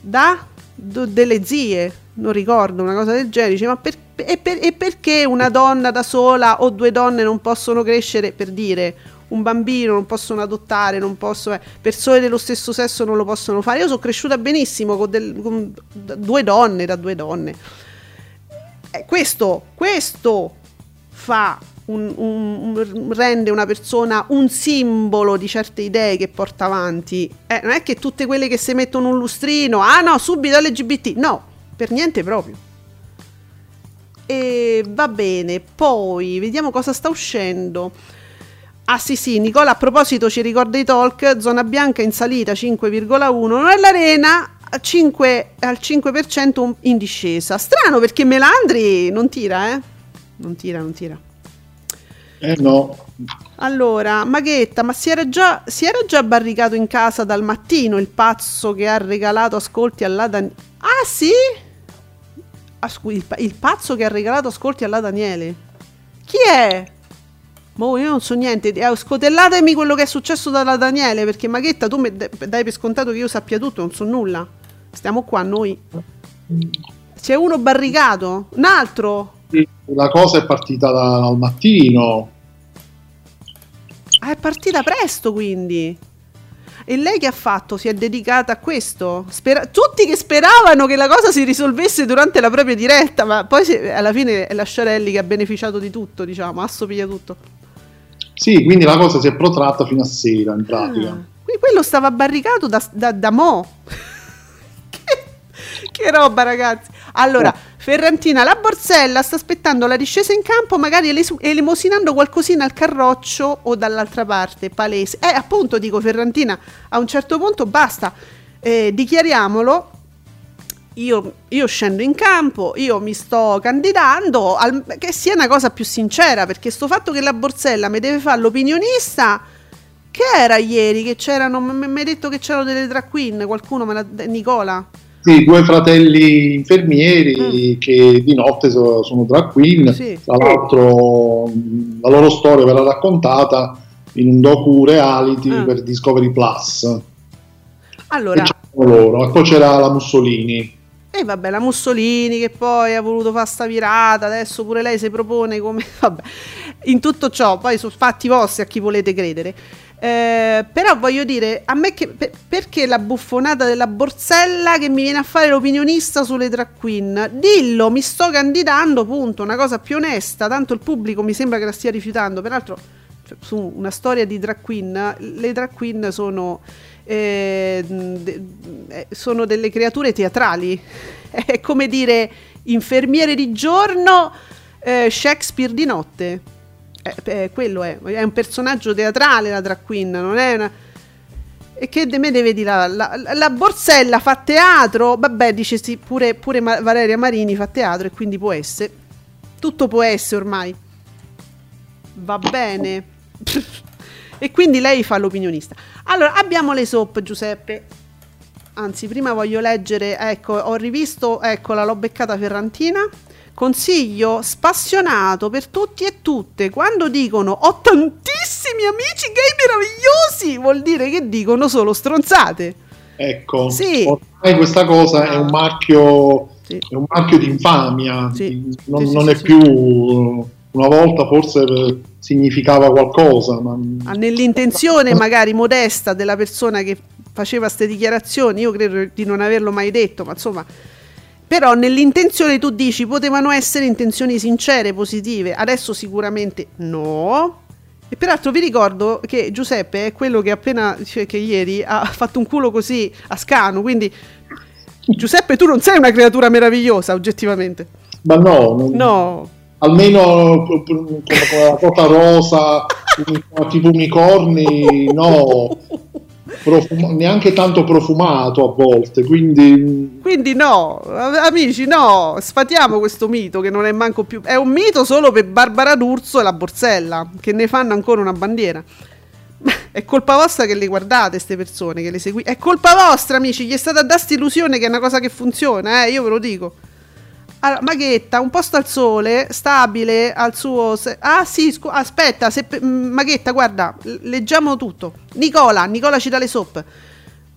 da do, delle zie, non ricordo, una cosa del genere, dice ma per, e, per, e perché una donna da sola o due donne non possono crescere, per dire, un bambino non possono adottare, non possono, eh, persone dello stesso sesso non lo possono fare. Io sono cresciuta benissimo con, del, con due donne, da due donne. Eh, questo, questo fa un, un, rende una persona un simbolo di certe idee che porta avanti. Eh, non è che tutte quelle che si mettono un lustrino, ah no, subito LGBT, no, per niente proprio. E va bene, poi vediamo cosa sta uscendo. Ah sì sì, Nicola a proposito ci ricorda i talk, zona bianca in salita 5,1, nell'arena 5, al 5% in discesa. Strano perché Melandri non tira, eh? Non tira, non tira. Eh no. Allora, Maghetta, ma si era, già, si era già barricato in casa dal mattino il pazzo che ha regalato ascolti alla Daniele. Ah sì? Ah, scusi, il, il, pazzo che ha regalato ascolti alla Daniele. Chi è? Mo io non so niente. Eh, scotellatemi quello che è successo dalla Daniele, perché Maghetta tu mi dai per scontato che io sappia tutto, non so nulla. Stiamo qua noi. C'è uno barricato? Un altro? La cosa è partita da, dal mattino. Ah, è partita presto quindi. E lei che ha fatto? Si è dedicata a questo? Spera- tutti che speravano che la cosa si risolvesse durante la propria diretta, ma poi si- alla fine è la Sciarelli che ha beneficiato di tutto, diciamo, assopiglia tutto. Sì, quindi la cosa si è protratta fino a sera, in pratica. Ah, qui quello stava barricato da, da, da mo'. *laughs* che, che roba, ragazzi. Allora, Ferrantina, la Borsella sta aspettando la discesa in campo, magari elemosinando qualcosina al carroccio o dall'altra parte, palese. Eh, appunto, dico Ferrantina, a un certo punto basta, eh, dichiariamolo. Io, io, scendo in campo, io mi sto candidando, al, che sia una cosa più sincera, perché sto fatto che la Borsella mi deve fare l'opinionista, che era ieri, che c'erano, mi hai detto che c'erano delle drag queen, qualcuno me la... Nicola? Sì, due fratelli infermieri mm. che di notte sono, sono drag queen. Sì. Tra l'altro, la loro storia verrà raccontata in un docu reality mm. per Discovery Plus. Allora, loro. E poi c'era la Mussolini. E vabbè, la Mussolini che poi ha voluto fare sta virata, adesso pure lei si propone come... *laughs* Vabbè, in tutto ciò, poi sono fatti vostri a chi volete credere. Eh, però voglio dire, a me che, per, perché la buffonata della Borsella che mi viene a fare l'opinionista sulle drag queen? Dillo, mi sto candidando, punto, una cosa più onesta, tanto il pubblico mi sembra che la stia rifiutando, peraltro cioè, su una storia di drag queen, le drag queen sono, eh, de, eh, sono delle creature teatrali, *laughs* è come dire infermiere di giorno, eh, Shakespeare di notte eh, eh, quello è, è un personaggio teatrale la drag queen, non è una... E che de me ne vedi la, la, la, Borsella fa teatro? Vabbè, dice sì, pure, pure Valeria Marini fa teatro e quindi può essere. Tutto può essere ormai. Va bene. *laughs* e quindi lei fa l'opinionista. Allora, abbiamo le soap, Giuseppe. Anzi, prima voglio leggere, ecco, ho rivisto, eccola, l'ho beccata Ferrantina. Consiglio spassionato per tutti e tutte. Quando dicono ho tantissimi amici gay meravigliosi, vuol dire che dicono solo stronzate. Ecco, sì. ormai questa cosa è un marchio, sì. è un marchio di infamia, sì. non, non è più una volta forse significava qualcosa. Ma... Nell'intenzione magari modesta della persona che faceva queste dichiarazioni, io credo di non averlo mai detto, ma insomma però nell'intenzione tu dici potevano essere intenzioni sincere, positive, adesso sicuramente no. E peraltro vi ricordo che Giuseppe è quello che appena, cioè che ieri ha fatto un culo così a scano, quindi Giuseppe tu non sei una creatura meravigliosa oggettivamente. Ma no, non... no. almeno con la cosa rosa, tipo unicorni, no profum- neanche tanto profumato a volte, quindi... Quindi no, amici, no, sfatiamo questo mito che non è manco più... È un mito solo per Barbara D'Urso e la Borsella, che ne fanno ancora una bandiera. *laughs* È colpa vostra che le guardate queste persone, che le seguite. È colpa vostra, amici. Gli è stata data illusione che è una cosa che funziona, eh, io ve lo dico. Allora, Maghetta, un posto al sole, stabile al suo... Se- ah sì, scu- aspetta, se- mm, Maghetta, guarda, leggiamo tutto. Nicola, Nicola ci dà le soap.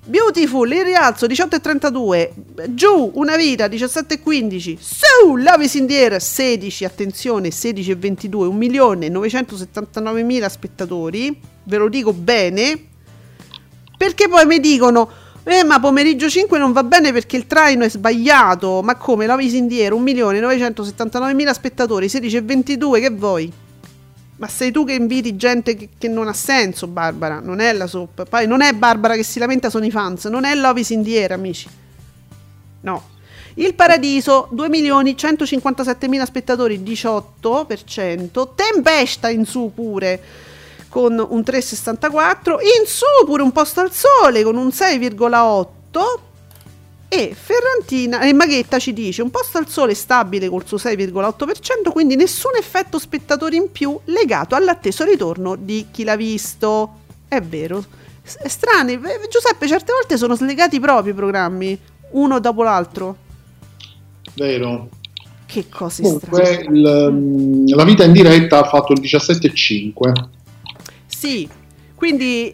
Beautiful, il rialzo 18,32. Giù, una vita 17,15. Su, Love is in the air 16, attenzione, 16,22. 1.979.000 spettatori. Ve lo dico bene. Perché poi mi dicono, eh ma pomeriggio 5 non va bene perché il traino è sbagliato. Ma come, the air 1.979.000 spettatori, 16,22, che vuoi? Ma sei tu che inviti gente che, che, non ha senso, Barbara. Non è la soap. Poi non è Barbara che si lamenta, sono i fans. Non è Lovis in the air, amici. No. Il Paradiso, 2.157.000 spettatori, 18%. Tempesta in su pure, con un 3,64. In su pure un posto al sole, con un 6,8. E Ferrantina e Maghetta ci dice un posto al sole stabile col suo 6,8%, quindi nessun effetto spettatori in più legato all'atteso ritorno di chi l'ha visto. È vero. È strano, Giuseppe, certe volte sono slegati proprio i programmi, uno dopo l'altro. Vero. Che cose Comunque, strane. Il, mm, la vita in diretta ha fatto il 17,5. Sì, quindi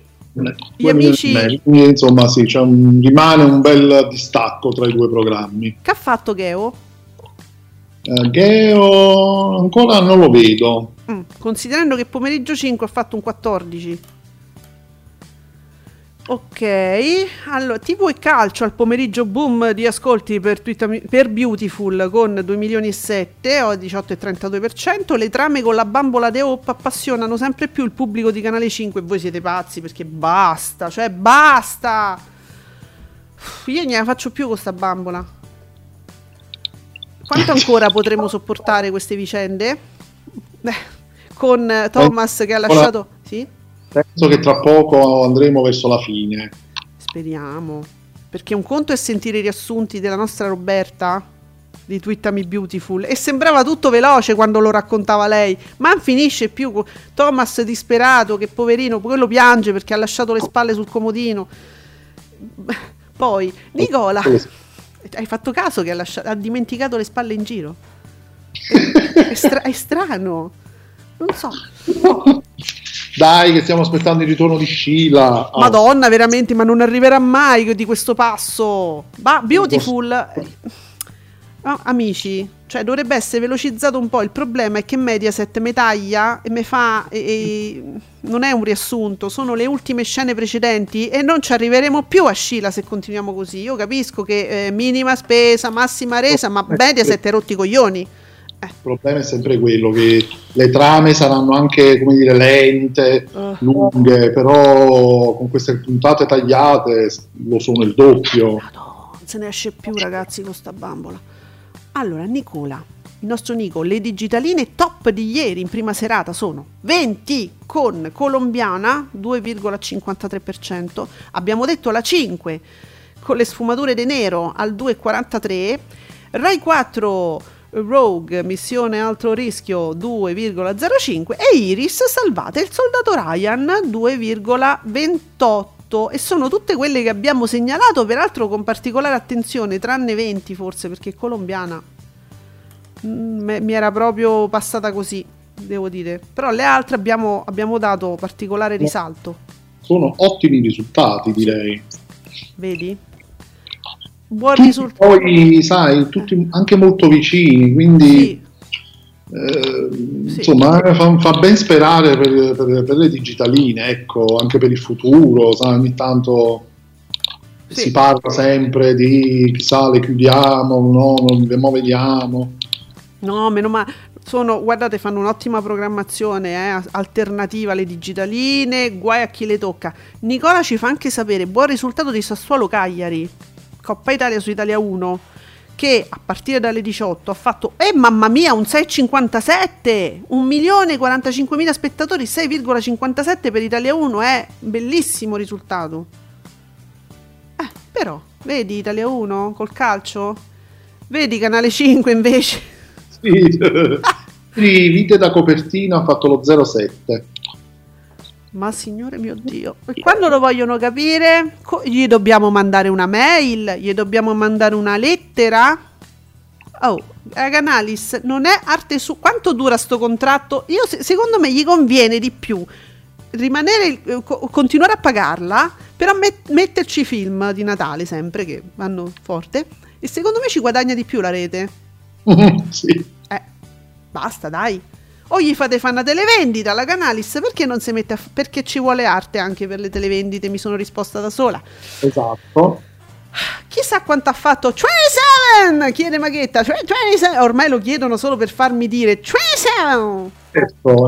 gli amici... Quindi, insomma, sì, un, rimane un bel distacco tra i due programmi. Che ha fatto Geo? Uh, Geo ancora non lo vedo. Mm, considerando che pomeriggio 5 ha fatto un 14. Ok, allora TV e calcio al pomeriggio boom di ascolti per, Twitter, per Beautiful con 2 milioni e 7 o 18,32%. Le trame con la bambola de Hope appassionano sempre più il pubblico di Canale 5 e voi siete pazzi perché basta, cioè basta. Io ne faccio più con sta bambola. Quanto ancora potremo sopportare queste vicende? Beh, con Thomas che ha lasciato... Sì? Penso che tra poco andremo verso la fine. Speriamo. Perché un conto è sentire i riassunti della nostra Roberta di Twittami Beautiful e sembrava tutto veloce quando lo raccontava lei, ma non finisce più. Thomas disperato, che poverino, quello piange perché ha lasciato le spalle sul comodino. Poi, Nicola, hai fatto caso che ha, lasciato, ha dimenticato le spalle in giro? È, *laughs* è, stra- è strano. Non so. Dai, che stiamo aspettando il ritorno di Sheila. Oh. Madonna, veramente, ma non arriverà mai di questo passo. Ba- beautiful. Oh, amici, cioè dovrebbe essere velocizzato un po'. Il problema è che Mediaset mi taglia e mi fa. E, e, non è un riassunto, sono le ultime scene precedenti e non ci arriveremo più a Scila se continuiamo così. Io capisco che eh, minima spesa, massima resa, ma Mediaset è rotti i coglioni. Eh. Il problema è sempre quello che le trame saranno anche, come dire, lente, uh. lunghe, però con queste puntate tagliate lo sono il doppio. No, non se ne esce più ragazzi con sta bambola. Allora, Nicola, il nostro Nico, le digitaline top di ieri in prima serata sono 20 con colombiana 2,53%, abbiamo detto la 5 con le sfumature di nero al 2,43%, Rai 4 Rogue, missione alto rischio 2,05 e Iris salvate il soldato Ryan 2,28 e sono tutte quelle che abbiamo segnalato peraltro con particolare attenzione tranne 20 forse perché colombiana. Mm, mi era proprio passata così devo dire. Però le altre abbiamo, abbiamo dato particolare risalto. sono ottimi risultati direi. Vedi buon risultato. Poi, sai, tutti anche molto vicini, quindi sì. Eh, sì. insomma fa, fa, ben sperare per, per, per, le digitaline, ecco, anche per il futuro, sai, ogni tanto sì. si parla sempre di chissà le chiudiamo, no, non le vediamo. No, meno male. Sono, guardate, fanno un'ottima programmazione eh, alternativa alle digitaline, guai a chi le tocca. Nicola ci fa anche sapere buon risultato di Sassuolo Cagliari. Coppa Italia su Italia 1 che a partire dalle 18 ha fatto, eh mamma mia, un 6,57, 1.045.000 spettatori, 6,57 per Italia 1, è bellissimo risultato. Eh, però, vedi Italia 1 col calcio? Vedi Canale 5 invece? Sì, *laughs* sì vite da copertina ha fatto lo 0,7. Ma signore mio Dio, e quando lo vogliono capire, co- gli dobbiamo mandare una mail, gli dobbiamo mandare una lettera? Oh, Canalis, non è arte su... Quanto dura sto contratto? Io, secondo me, gli conviene di più rimanere, eh, continuare a pagarla, però met- metterci film di Natale sempre che vanno forte. E secondo me ci guadagna di più la rete. *laughs* sì. Eh, basta, dai. O gli fate fare una televendita alla Canalis, perché non si mette a... f- perché ci vuole arte anche per le televendite, mi sono risposta da sola. Esatto. Chissà quanto ha fatto 27! Chiede Maghetta, 27! Ormai lo chiedono solo per farmi dire 27! Certo,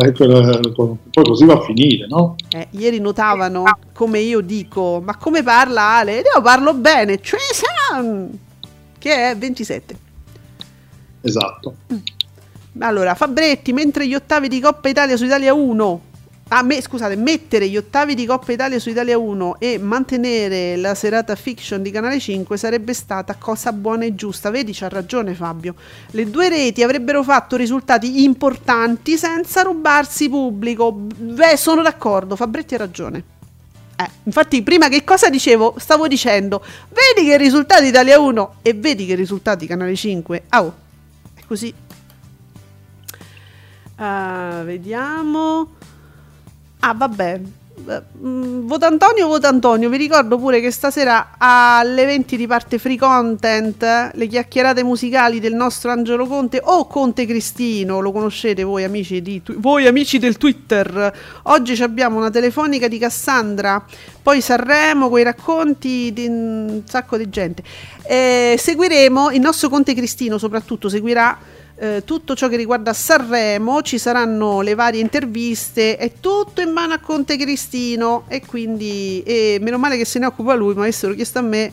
poi così va a finire, no? Eh, ieri notavano come io dico, ma come parla Ale? Io parlo bene, 27! Che è 27. Esatto. Allora, Fabretti, mentre gli ottavi di Coppa Italia su Italia 1 Ah, me, scusate, mettere gli ottavi di Coppa Italia su Italia 1 e mantenere la serata fiction di Canale 5 sarebbe stata cosa buona e giusta. Vedi, c'ha ragione Fabio. Le due reti avrebbero fatto risultati importanti senza rubarsi pubblico. Beh, sono d'accordo, Fabretti ha ragione. Eh, infatti, prima che cosa dicevo? Stavo dicendo, vedi che risultati Italia 1 e vedi che risultati Canale 5. Ah, oh, è così. Uh, vediamo. Ah, vabbè. Mm, vota Antonio, vota Antonio. Vi ricordo pure che stasera alle 20 riparte Free Content, le chiacchierate musicali del nostro Angelo Conte o Conte Cristino, lo conoscete voi amici, di, voi amici del Twitter. Oggi abbiamo una telefonica di Cassandra, poi Sanremo con i racconti di un sacco di gente. E seguiremo il nostro Conte Cristino, soprattutto seguirà eh, tutto ciò che riguarda Sanremo, ci saranno le varie interviste, è tutto in mano a Conte Cristino e quindi e meno male che se ne occupa lui, ma avessero chiesto a me...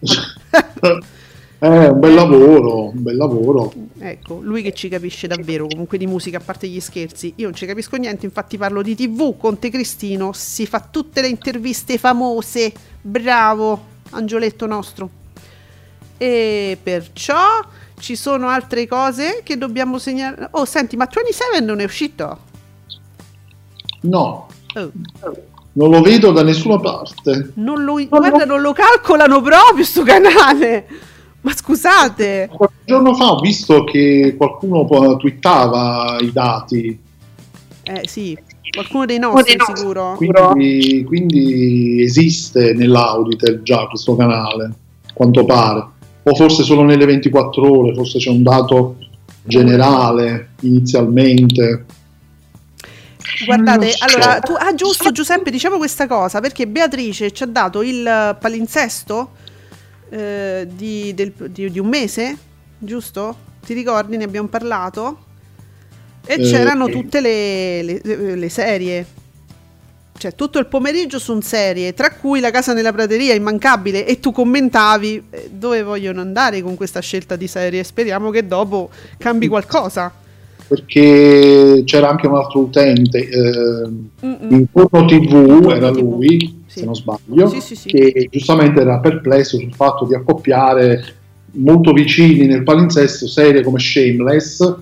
*laughs* Eh, un bel lavoro, un bel lavoro. Ecco, lui che ci capisce davvero comunque di musica, a parte gli scherzi. Io non ci capisco niente, infatti parlo di TV, Conte Cristino, si fa tutte le interviste famose, bravo, angioletto nostro. E perciò ci sono altre cose che dobbiamo segnalare. Oh, senti, ma 27 non è uscito? No. Oh. Non lo vedo da nessuna parte. Non lo, guarda, non lo calcolano proprio sto canale. Ma scusate. Qualche giorno fa ho visto che qualcuno twittava i dati. Eh sì, qualcuno dei nostri no, sicuro. Quindi, quindi esiste nell'Auditel già questo canale, quanto pare o forse solo nelle 24 ore, forse c'è un dato generale inizialmente. Guardate, allora, tu, ah giusto Giuseppe, diciamo questa cosa perché Beatrice ci ha dato il palinsesto eh, di, del, di, di, un mese, giusto? Ti ricordi? Ne abbiamo parlato? E eh, c'erano tutte le, le, le serie cioè tutto il pomeriggio su serie, tra cui La casa nella prateria, immancabile, e tu commentavi eh, dove vogliono andare con questa scelta di serie. Speriamo che dopo cambi qualcosa. Perché c'era anche un altro utente, eh, in Turno TV, era lui, sì. se non sbaglio, sì, sì, che giustamente era perplesso sul fatto di accoppiare molto vicini nel palinsesto serie come Shameless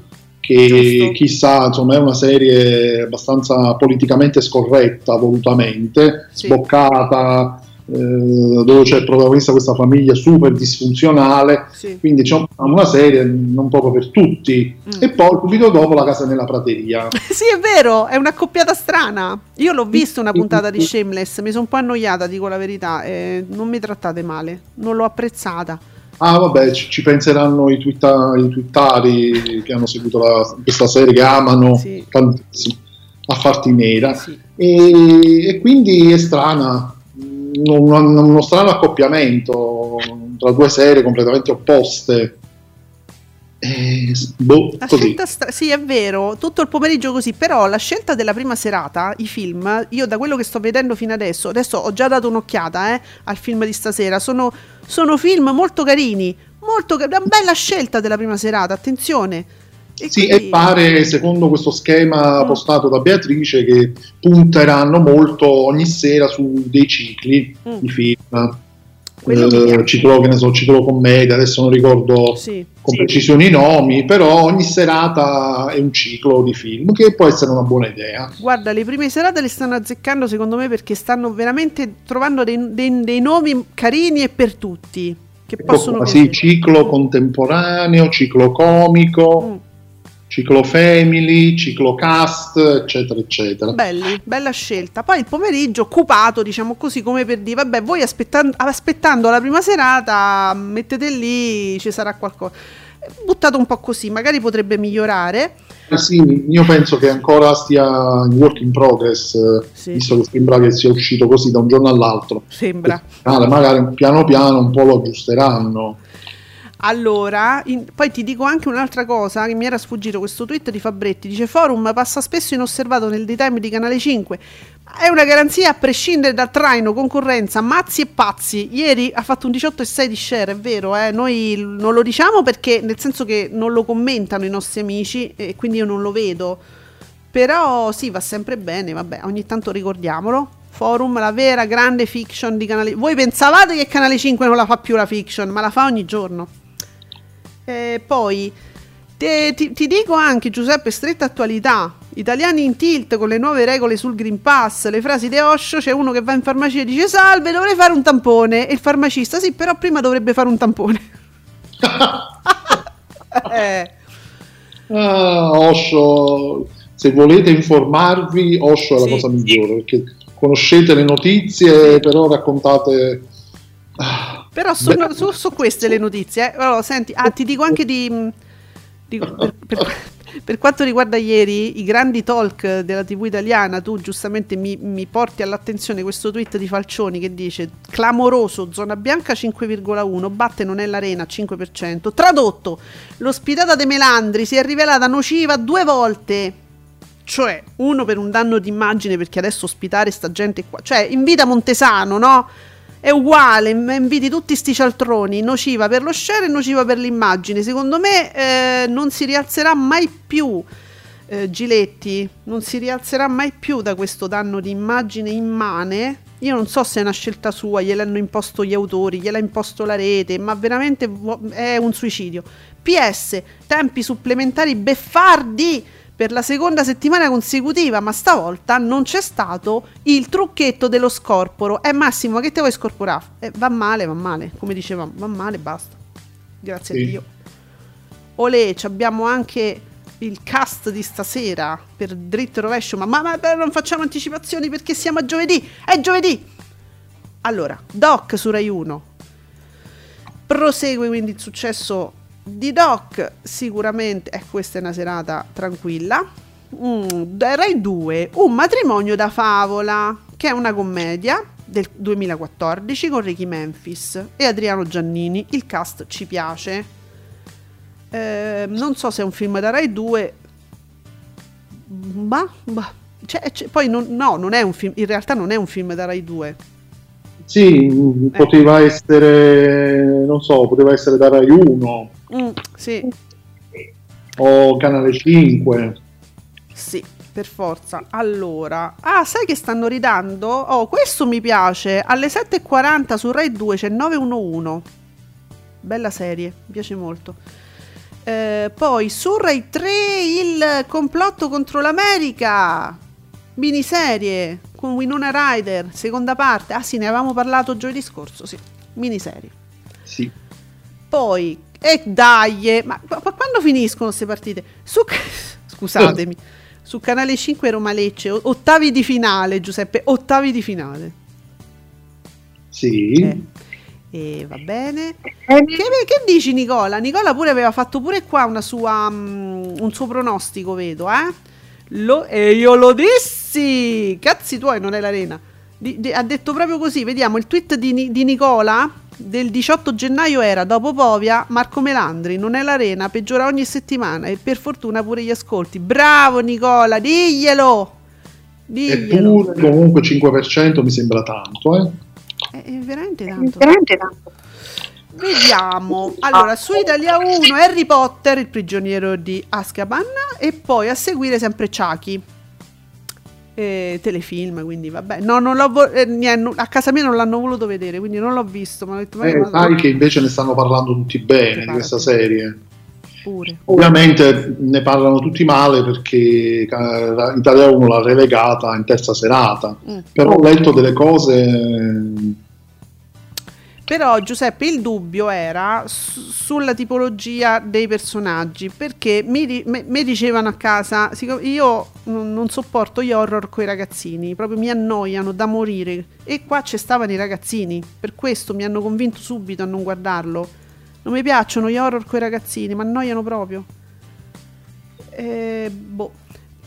che chissà, insomma, è una serie abbastanza politicamente scorretta, volutamente, sì. sboccata, eh, dove c'è il protagonista questa famiglia super disfunzionale, sì. quindi c'è una serie non proprio per tutti. Mm. E poi subito dopo la casa nella prateria. *laughs* sì, è vero, è una coppiata strana. Io l'ho visto una puntata di *laughs* Shameless, mi sono un po' annoiata, dico la verità, eh, non mi trattate male, non l'ho apprezzata. Ah, vabbè, ci, ci penseranno i, twitta, i twittari che hanno seguito la, questa serie, che amano sì. tantissimo a farti nera. Sì. E, e, quindi è strana, uno, uno strano accoppiamento tra due serie completamente opposte. Eh, boh, stra- sì, è vero, tutto il pomeriggio così, però la scelta della prima serata, i film, io da quello che sto vedendo fino adesso, adesso ho già dato un'occhiata eh, al film di stasera, sono, sono film molto carini, molto, una bella scelta della prima serata, attenzione. E sì, quindi... e pare, secondo questo schema mm. postato da Beatrice, che punteranno molto ogni sera su dei cicli mm. di film. Eh, ciclo, che ne so, ciclo commedia, adesso non ricordo sì. con precisione i nomi, però ogni serata è un ciclo di film che può essere una buona idea. Guarda, le prime serate le stanno azzeccando secondo me perché stanno veramente trovando dei, dei, dei nomi carini e per tutti. Che possono sì, ciclo contemporaneo, ciclo comico. Mm ciclo family, ciclo cast, eccetera, eccetera. Belli, bella scelta. Poi il pomeriggio occupato, diciamo così, come per dire, vabbè, voi aspettando, aspettando la prima serata, mettete lì, ci sarà qualcosa. Buttato un po' così, magari potrebbe migliorare. Eh sì, io penso che ancora stia in work in progress, sì. visto che sembra che sia uscito così da un giorno all'altro. Sembra. Magari piano piano un po' lo aggiusteranno. Allora, in, poi ti dico anche un'altra cosa che mi era sfuggito questo tweet di Fabretti. Dice Forum passa spesso inosservato nel daytime di Canale 5. È una garanzia a prescindere da traino, concorrenza, mazzi e pazzi. Ieri ha fatto un 18,6 di share, è vero, eh? noi non lo diciamo perché nel senso che non lo commentano i nostri amici e quindi io non lo vedo. Però sì, va sempre bene, vabbè, ogni tanto ricordiamolo. Forum, la vera grande fiction di Canale 5. Voi pensavate che Canale 5 non la fa più la fiction, ma la fa ogni giorno. E poi te, ti, ti, dico anche, Giuseppe, stretta attualità. Italiani in tilt con le nuove regole sul Green Pass, le frasi di Osho, c'è uno che va in farmacia e dice salve, dovrei fare un tampone. E il farmacista, sì, però prima dovrebbe fare un tampone. *laughs* eh. ah, Osho, se volete informarvi, Osho è la sì. cosa migliore, perché conoscete le notizie, però raccontate... Ah però sono, su, su, queste le notizie. Eh. Allora, senti, ah, ti dico anche di... di *laughs* per, per, per, quanto riguarda ieri i grandi talk della TV italiana, tu giustamente mi, mi, porti all'attenzione questo tweet di Falcioni che dice clamoroso, zona bianca 5,1, batte non è l'arena 5%. Tradotto, l'ospitata de Melandri si è rivelata nociva due volte. Cioè, uno per un danno d'immagine perché adesso ospitare sta gente qua, cioè in vita Montesano, no? È uguale, inviti tutti sti cialtroni, nociva per lo share e nociva per l'immagine. Secondo me eh, non si rialzerà mai più. Eh, Giletti non si rialzerà mai più da questo danno di immagine immane. Io non so se è una scelta sua, gliel'hanno imposto gli autori, gliel'ha imposto la rete, ma veramente è un suicidio. PS, tempi supplementari beffardi per la seconda settimana consecutiva, ma stavolta non c'è stato il trucchetto dello scorporo. Eh Massimo, che te vuoi scorporare? Eh, va male, va male, come dicevamo, va male, basta. Grazie sì. a Dio. Olè, abbiamo anche il cast di stasera per dritto e rovescio, ma, ma, ma non facciamo anticipazioni perché siamo a giovedì, è giovedì! Allora, Doc su Rai 1. Prosegue quindi il successo di Doc sicuramente, eh, questa è una serata tranquilla. Mm, Rai 2, Un matrimonio da favola, che è una commedia del 2014 con Ricky Memphis e Adriano Giannini. Il cast ci piace. Eh, non so se è un film da Rai 2, ma, ma cioè, cioè, poi non, no, non è un film, in realtà non è un film da Rai 2 sì, eh. poteva essere, non so, poteva essere da Rai 1. Mm, sì. O Canale 5. Sì, per forza. Allora, ah, sai che stanno ridando? Oh, questo mi piace. Alle 7.40 su Rai 2 c'è 911. Bella serie, mi piace molto. Eh, poi su Rai 3 il complotto contro l'America. Miniserie con Winona Rider, seconda parte. Ah sì, ne avevamo parlato giovedì scorso, sì. Miniserie. Sì. Poi, e dai, ma, ma, quando finiscono queste partite? Su, *laughs* scusatemi, su Canale 5 Roma Lecce, ottavi di finale, Giuseppe, ottavi di finale. Sì. Eh. E va bene. Che, che, dici Nicola? Nicola pure aveva fatto pure qua sua, um, un suo pronostico, vedo, eh? Lo, e io lo dissi! Cazzi tuoi, non è l'arena. Di, di, ha detto proprio così, vediamo il tweet di, di, Nicola del 18 gennaio era dopo Povia Marco Melandri, non è l'arena, peggiora ogni settimana e per fortuna pure gli ascolti. Bravo Nicola, diglielo! diglielo. Eppure comunque 5% mi sembra tanto, eh? È, è veramente tanto. È veramente tanto. Vediamo. Allora, su Italia 1 Harry Potter, il prigioniero di Azkaban e poi a seguire sempre Chucky. Eh, telefilm, quindi vabbè. No, non l'ho vo- eh, niente, a casa mia non l'hanno voluto vedere, quindi non l'ho visto. Ma ho detto, eh, sai che invece ne stanno parlando tutti bene di questa serie. pure. Ovviamente ne parlano tutti male perché Italia 1 l'ha relegata in terza serata, mm. però ho letto delle cose però Giuseppe il dubbio era su- sulla tipologia dei personaggi, perché mi, me, mi dicevano a casa, io non, sopporto gli horror con i ragazzini, proprio mi annoiano da morire. E qua ci stavano i ragazzini, per questo mi hanno convinto subito a non guardarlo. Non mi piacciono gli horror con i ragazzini, mi annoiano proprio. Eh, boh.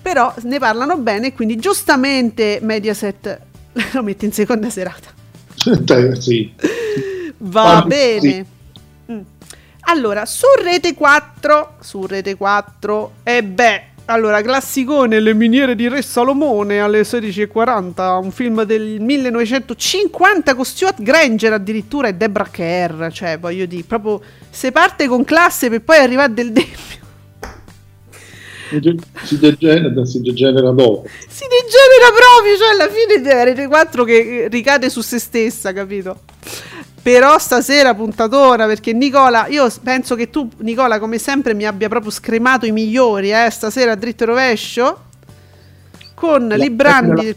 Però ne parlano bene, quindi giustamente Mediaset *laughs* lo mette in seconda serata. *laughs* sì. Va ah, bene. Sì. Mm. Allora, su Rete 4, su Rete 4, e beh, allora, classicone Le miniere di Re Salomone alle 16.40, un film del 1950 con Stuart Granger addirittura e Deborah Kerr, cioè voglio dire, proprio se parte con classe per poi arrivare del *laughs* debito. Si degenera, si degenera dopo. Si degenera proprio, cioè alla fine è Rete 4 che ricade su se stessa, capito? Però stasera puntatona perché Nicola, io penso che tu Nicola come sempre mi abbia proprio scremato i migliori, eh, stasera a dritto e rovescio con la Librandi.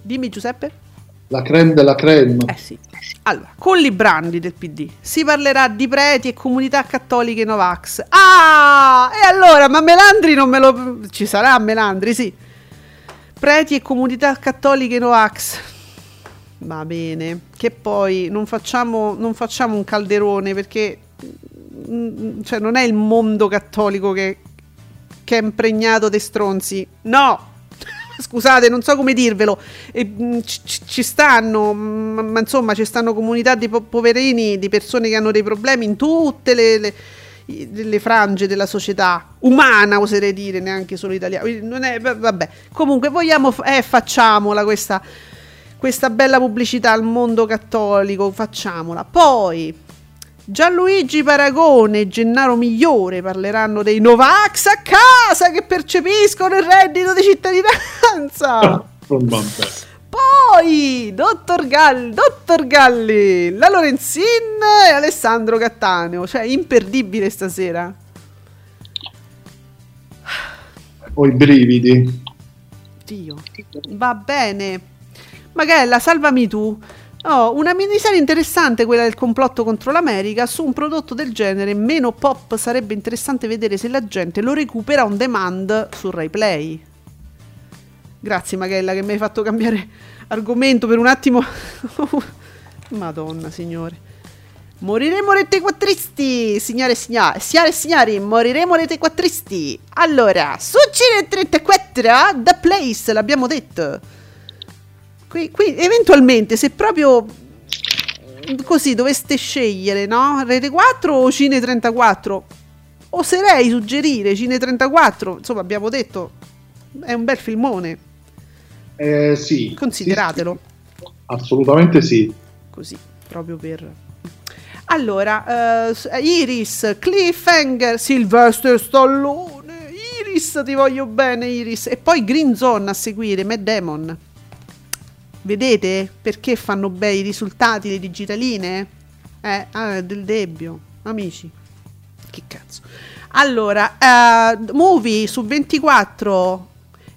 Dimmi Giuseppe. La creme della creme. Eh sì. Allora, con Librandi del PD si parlerà di preti e comunità cattoliche Novax. Ah! E allora, ma Melandri non me lo ci sarà Melandri, sì. Preti e comunità cattoliche Novax Va bene, che poi non facciamo, non facciamo un calderone perché mm, cioè, non è il mondo cattolico che, che è impregnato di stronzi. No, *laughs* scusate, non so come dirvelo, e, mm, ci, ci, stanno, ma, ma, insomma ci stanno comunità di po- poverini, di persone che hanno dei problemi in tutte le, le, le, frange della società, umana oserei dire, neanche solo italiana. Non è, vabbè, comunque vogliamo, eh, facciamola questa questa bella pubblicità al mondo cattolico, facciamola. Poi Gianluigi Paragone e Gennaro Migliore parleranno dei Novax a casa che percepiscono il reddito di cittadinanza. Poi, dottor Galli, dottor Galli, la Lorenzin e Alessandro Cattaneo, cioè imperdibile stasera. Ho i brividi. Dio, va bene. Magella, salvami tu. Oh, una miniserie interessante quella del complotto contro l'America. Su un prodotto del genere meno pop sarebbe interessante vedere se la gente lo recupera on demand su Rai Play. Grazie Magella che mi hai fatto cambiare argomento per un attimo. *laughs* Madonna, signore. Moriremo rete quattristi, signore e signori, signore e signori, moriremo rete quattristi. Allora, su Cine 34, The Place, l'abbiamo detto. Qui, qui, eventualmente, se proprio così doveste scegliere, no? Rete 4 o Cine 34? Oserei suggerire Cine 34, insomma, abbiamo detto, è un bel filmone. Eh, sì. Consideratelo. Sì, sì. Assolutamente sì. Così, proprio per... Allora, uh, Iris, Cliffhanger, Sylvester Stallone, Iris, ti voglio bene Iris. E poi Green Zone a seguire, Matt Damon. Vedete perché fanno bei risultati le digitaline? Eh, ah, del debbio, amici. Che cazzo. Allora, uh, movie su 24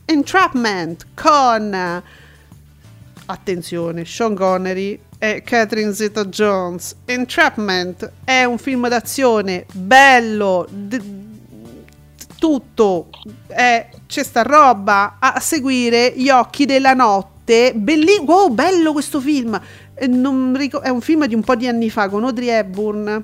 Entrapment con attenzione, Sean Connery e Catherine Zeta Jones. Entrapment è un film d'azione bello, d- tutto, è, c'è sta roba a seguire Gli occhi della notte notte, belli- wow, bello questo film. Eh, ric- è un film di un po' di anni fa con Audrey Hepburn.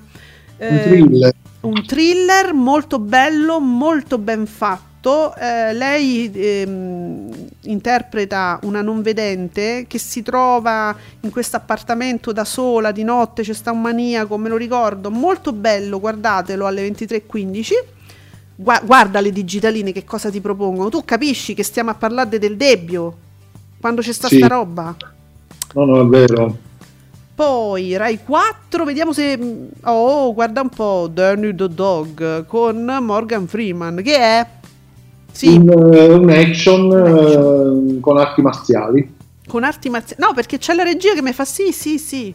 Eh, un thriller. Un thriller molto bello, molto ben fatto. Eh, lei ehm, interpreta una non vedente che si trova in questo appartamento da sola di notte, c'è sta un maniaco, me lo ricordo, molto bello, guardatelo alle 23.15. guarda le digitaline che cosa ti propongono. Tu capisci che stiamo a parlare del debbio, quando c'è sta sì. sta roba. No, no, è vero. Poi Rai 4, vediamo se... Oh, guarda un po', Danny the Dog con Morgan Freeman, che è... Sì. Un, uh, un action, un action. Uh, con arti marziali. Con arti marziali? No, perché c'è la regia che mi fa sì, sì, sì.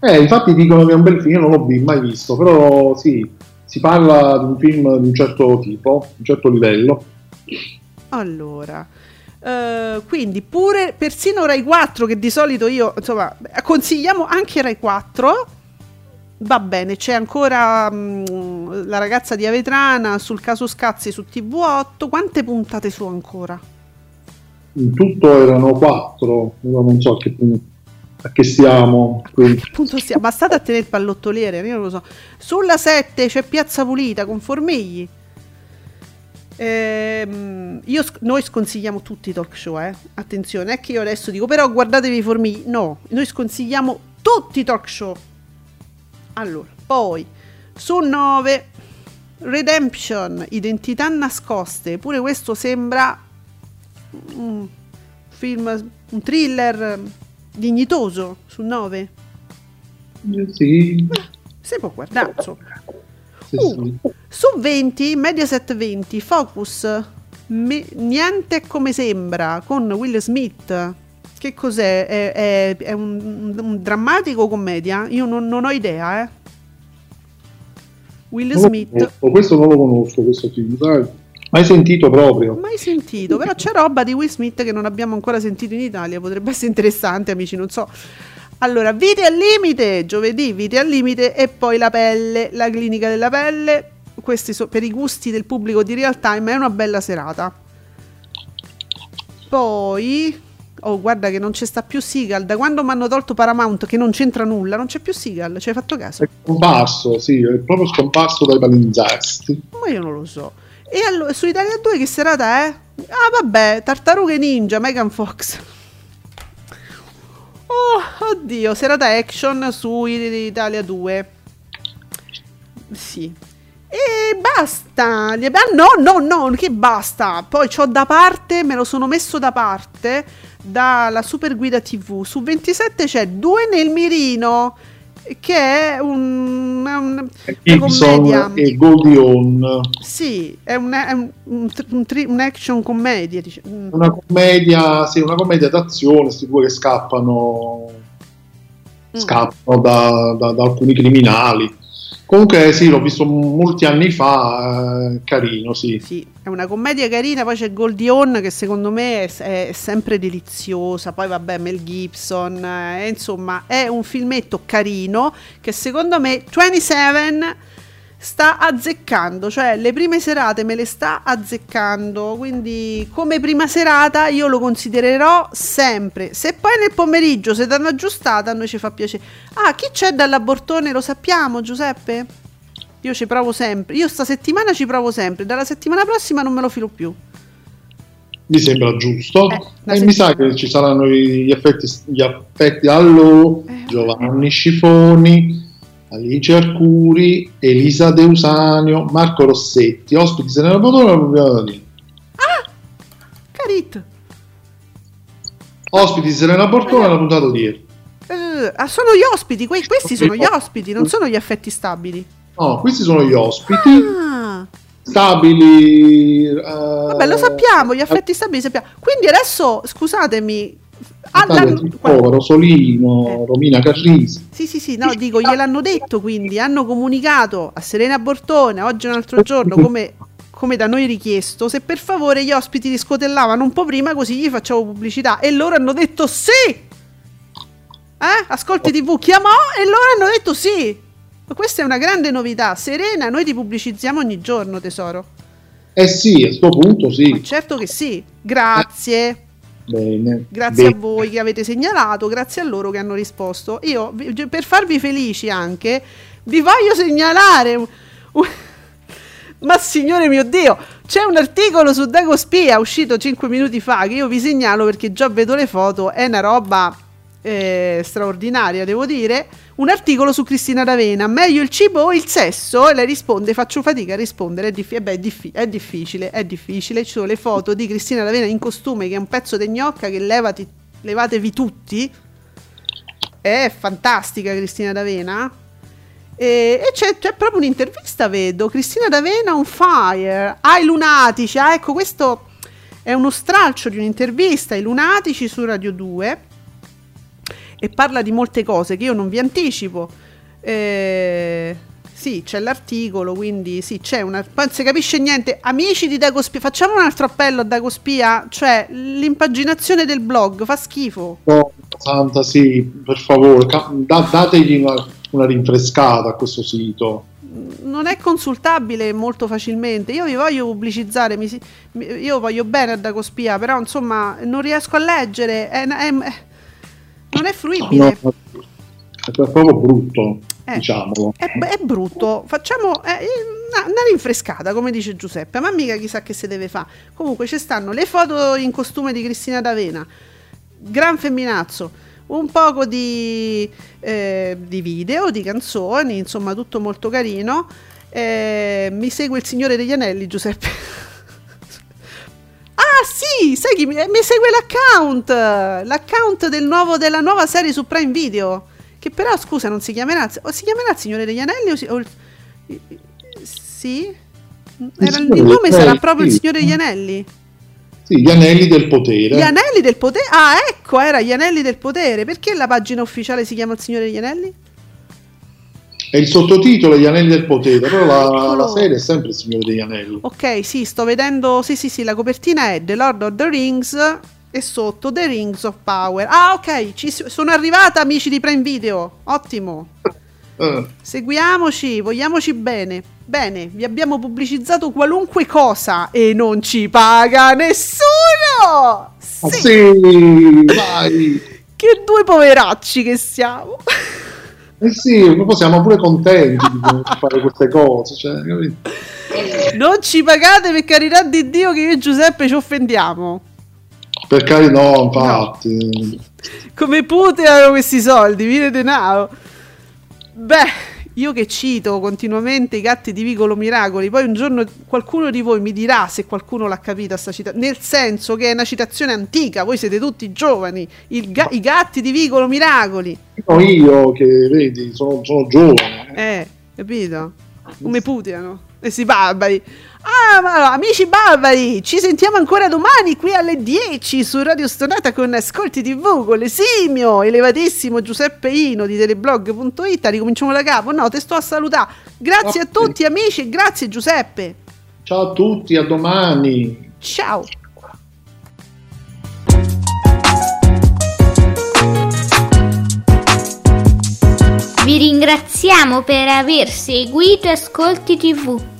Eh, infatti dicono che è un bel film, non l'ho mai visto, però sì, si parla di un film di un certo tipo, un certo livello. Allora, uh, quindi pure persino Rai 4, che di solito io, insomma, consigliamo anche Rai 4. Va bene, c'è ancora um, la ragazza di Avetrana sul caso Scazzi su TV8. Quante puntate su ancora? In tutto erano quattro, non so a che punto a che siamo. Quindi. Appunto, stiamo, bastate a tenere il pallottoliere, io non lo so. Sulla 7 c'è Piazza Pulita con Formigli. Ehm, io, noi sconsigliamo tutti i talk show, eh. attenzione, è che io adesso dico, però guardatevi i Formigli. No, noi sconsigliamo tutti i talk show. Allora, poi su 9 Redemption, Identità nascoste, pure questo sembra un film, un thriller dignitoso su 9? Sì. Beh, si può guardare, Sì, uh, sì. Su 20, Mediaset 20, Focus, me, niente come sembra, con Will Smith. Che cos'è? È, è, è un, un, drammatico commedia? Io non, non ho idea, eh. Will Smith. questo non lo conosco, questo film, sai? Mai sentito proprio? Mai sentito, però c'è roba di Will Smith che non abbiamo ancora sentito in Italia, potrebbe essere interessante, amici, non so. Allora, Vite al limite, giovedì, Vite al limite e poi la pelle, la clinica della pelle. Questi sono per i gusti del pubblico di real time, è una bella serata. Poi Oh, guarda che non c'è sta più Seagal. Da quando mi hanno tolto Paramount, che non c'entra nulla, non c'è più Seagal. Ci hai fatto caso? È scomparso, sì, è proprio scomparso dai palinsesti. Ma io non lo so. E allora, su Italia 2 che serata è? Ah vabbè, Tartarughe Ninja, Megan Fox. Oh, oddio, serata action su Italia 2. Sì. E basta. No, no, no, che basta. Poi ho da parte, me lo sono messo da parte dalla Super Guida TV. Su 27 c'è Due nel mirino che è un, un, una commedia e Goldion sì è, un, è un, un, tri, un, action commedia dice. Mm. una commedia sì una commedia d'azione questi due che scappano mm. scappano da, da, da alcuni criminali Comunque sì, l'ho visto molti anni fa, eh, carino, sì. Sì, è una commedia carina, poi c'è Goldion che secondo me è, è sempre deliziosa, poi vabbè Mel Gibson, eh, insomma è un filmetto carino che secondo me 27 sta azzeccando, cioè le prime serate me le sta azzeccando, quindi come prima serata io lo considererò sempre. Se poi nel pomeriggio si danno aggiustata a noi ci fa piacere. Ah, chi c'è dall'abortone lo sappiamo Giuseppe? Io ci provo sempre, io sta settimana ci provo sempre, dalla settimana prossima non me lo filo più. Mi sembra giusto. Eh, e mi sa che ci saranno gli effetti, gli effetti allo eh, Giovanni Scifoni Alice Arcuri, Elisa Deusanio, Marco Rossetti, ospiti se ne Botona Ah! Carit! Ospiti Serena Bortone la puntata di ieri. Uh, ah, sono gli ospiti, que- questi sono gli ospiti, non sono gli affetti stabili. No, questi sono gli ospiti. Ah. Stabili. Uh, Vabbè, lo sappiamo, gli affetti stabili sappiamo. Quindi adesso, scusatemi, Ah, Povero, Solino, eh. Romina Carrisi. Sì, sì, sì, no, dico, gliel'hanno detto quindi, hanno comunicato a Serena Bortone oggi un altro giorno *laughs* come, come da noi richiesto, se per favore gli ospiti li scotellavano un po' prima così gli facciamo pubblicità e loro hanno detto sì. Eh? Ascolti TV chiamò e loro hanno detto sì. Questa è una grande novità. Serena, noi ti pubblicizziamo ogni giorno, tesoro. Eh sì, a questo punto sì. Ma certo che sì. Grazie. Bene. Grazie Bene. a voi che avete segnalato, grazie a loro che hanno risposto. Io, per farvi felici anche, vi voglio segnalare. *laughs* Ma signore mio Dio, c'è un articolo su Dago Spia uscito 5 minuti fa che io vi segnalo perché già vedo le foto, è una roba eh, straordinaria, devo dire un articolo su Cristina D'Avena. Meglio il cibo o il sesso? E lei risponde: Faccio fatica a rispondere. È, eh beh, è, diffi- è, difficile, è difficile. Ci sono le foto di Cristina D'Avena in costume, che è un pezzo di gnocca che levati, levatevi tutti. È fantastica Cristina D'Avena. E, e c'è, c'è, proprio un'intervista, vedo. Cristina D'Avena on fire. Ai lunatici. Ah, ecco, questo è uno stralcio di un'intervista ai lunatici su Radio 2 e parla di molte cose che io non vi anticipo. Eh, sì, c'è l'articolo, quindi sì, c'è una. Non si capisce niente. Amici di Dagospia, facciamo un altro appello a Dagospia. Cioè, l'impaginazione del blog fa schifo. Oh, santa, sì, per favore, da, dategli una, una rinfrescata a questo sito non è consultabile molto facilmente. Io vi voglio pubblicizzare, mi, io voglio bene a Dagospia, però insomma non riesco a leggere, è, è, non è fruibile. No, è proprio brutto, eh, diciamolo. È, è, brutto, facciamo eh, una, una, rinfrescata, come dice Giuseppe, ma mica chissà che si deve fare. Comunque ci stanno le foto in costume di Cristina D'Avena, gran femminazzo un poco di, eh, di, video, di canzoni, insomma tutto molto carino. Eh, mi segue il Signore degli Anelli, Giuseppe. *laughs* sì, sai chi mi, mi, segue l'account, l'account del nuovo, della nuova serie su Prime Video, che però scusa non si chiamerà, o si chiamerà il Signore degli Anelli o, si, o sì? Era, il nome sarà proprio il Signore degli Anelli? Sì, gli anelli del potere. Gli anelli del potere? Ah, ecco, era gli anelli del potere. Perché la pagina ufficiale si chiama Il Signore degli Anelli? È il sottotitolo Gli Anelli del Potere, però la, la, serie è sempre Il Signore degli Anelli. Ok, sì, sto vedendo. Sì, sì, sì, la copertina è The Lord of the Rings e sotto The Rings of Power. Ah, ok, ci sono arrivata, amici di Prime Video. Ottimo. Uh. Seguiamoci, vogliamoci bene. Bene, vi abbiamo pubblicizzato qualunque cosa e non ci paga nessuno! Sì, ah, sì vai! *laughs* Che due poveracci che siamo! Eh sì, noi siamo pure contenti di *laughs* fare queste cose. Cioè, non ci pagate per carità di Dio che io e Giuseppe ci offendiamo. Per carità, no, infatti. No. Come puteano questi soldi, vide denaro. Beh, io che cito continuamente i gatti di Vicolo Miracoli, poi un giorno qualcuno di voi mi dirà se qualcuno l'ha capita sta citazione, nel senso che è una citazione antica, voi siete tutti giovani, ga- i gatti di Vicolo Miracoli. No, io che vedi, sono, sono giovane. Eh, capito? Come puteano e si barbari. Ah, ma amici barbari, ci sentiamo ancora domani qui alle 10 su Radio Stonata con Ascolti TV con l'esimio, elevatissimo Giuseppe Ino di teleblog.it. Ricominciamo da capo. No, te sto a salutare. Grazie a tutti amici e grazie Giuseppe. Ciao a tutti, a domani. Ciao. Vi ringraziamo per aver seguito Ascolti TV.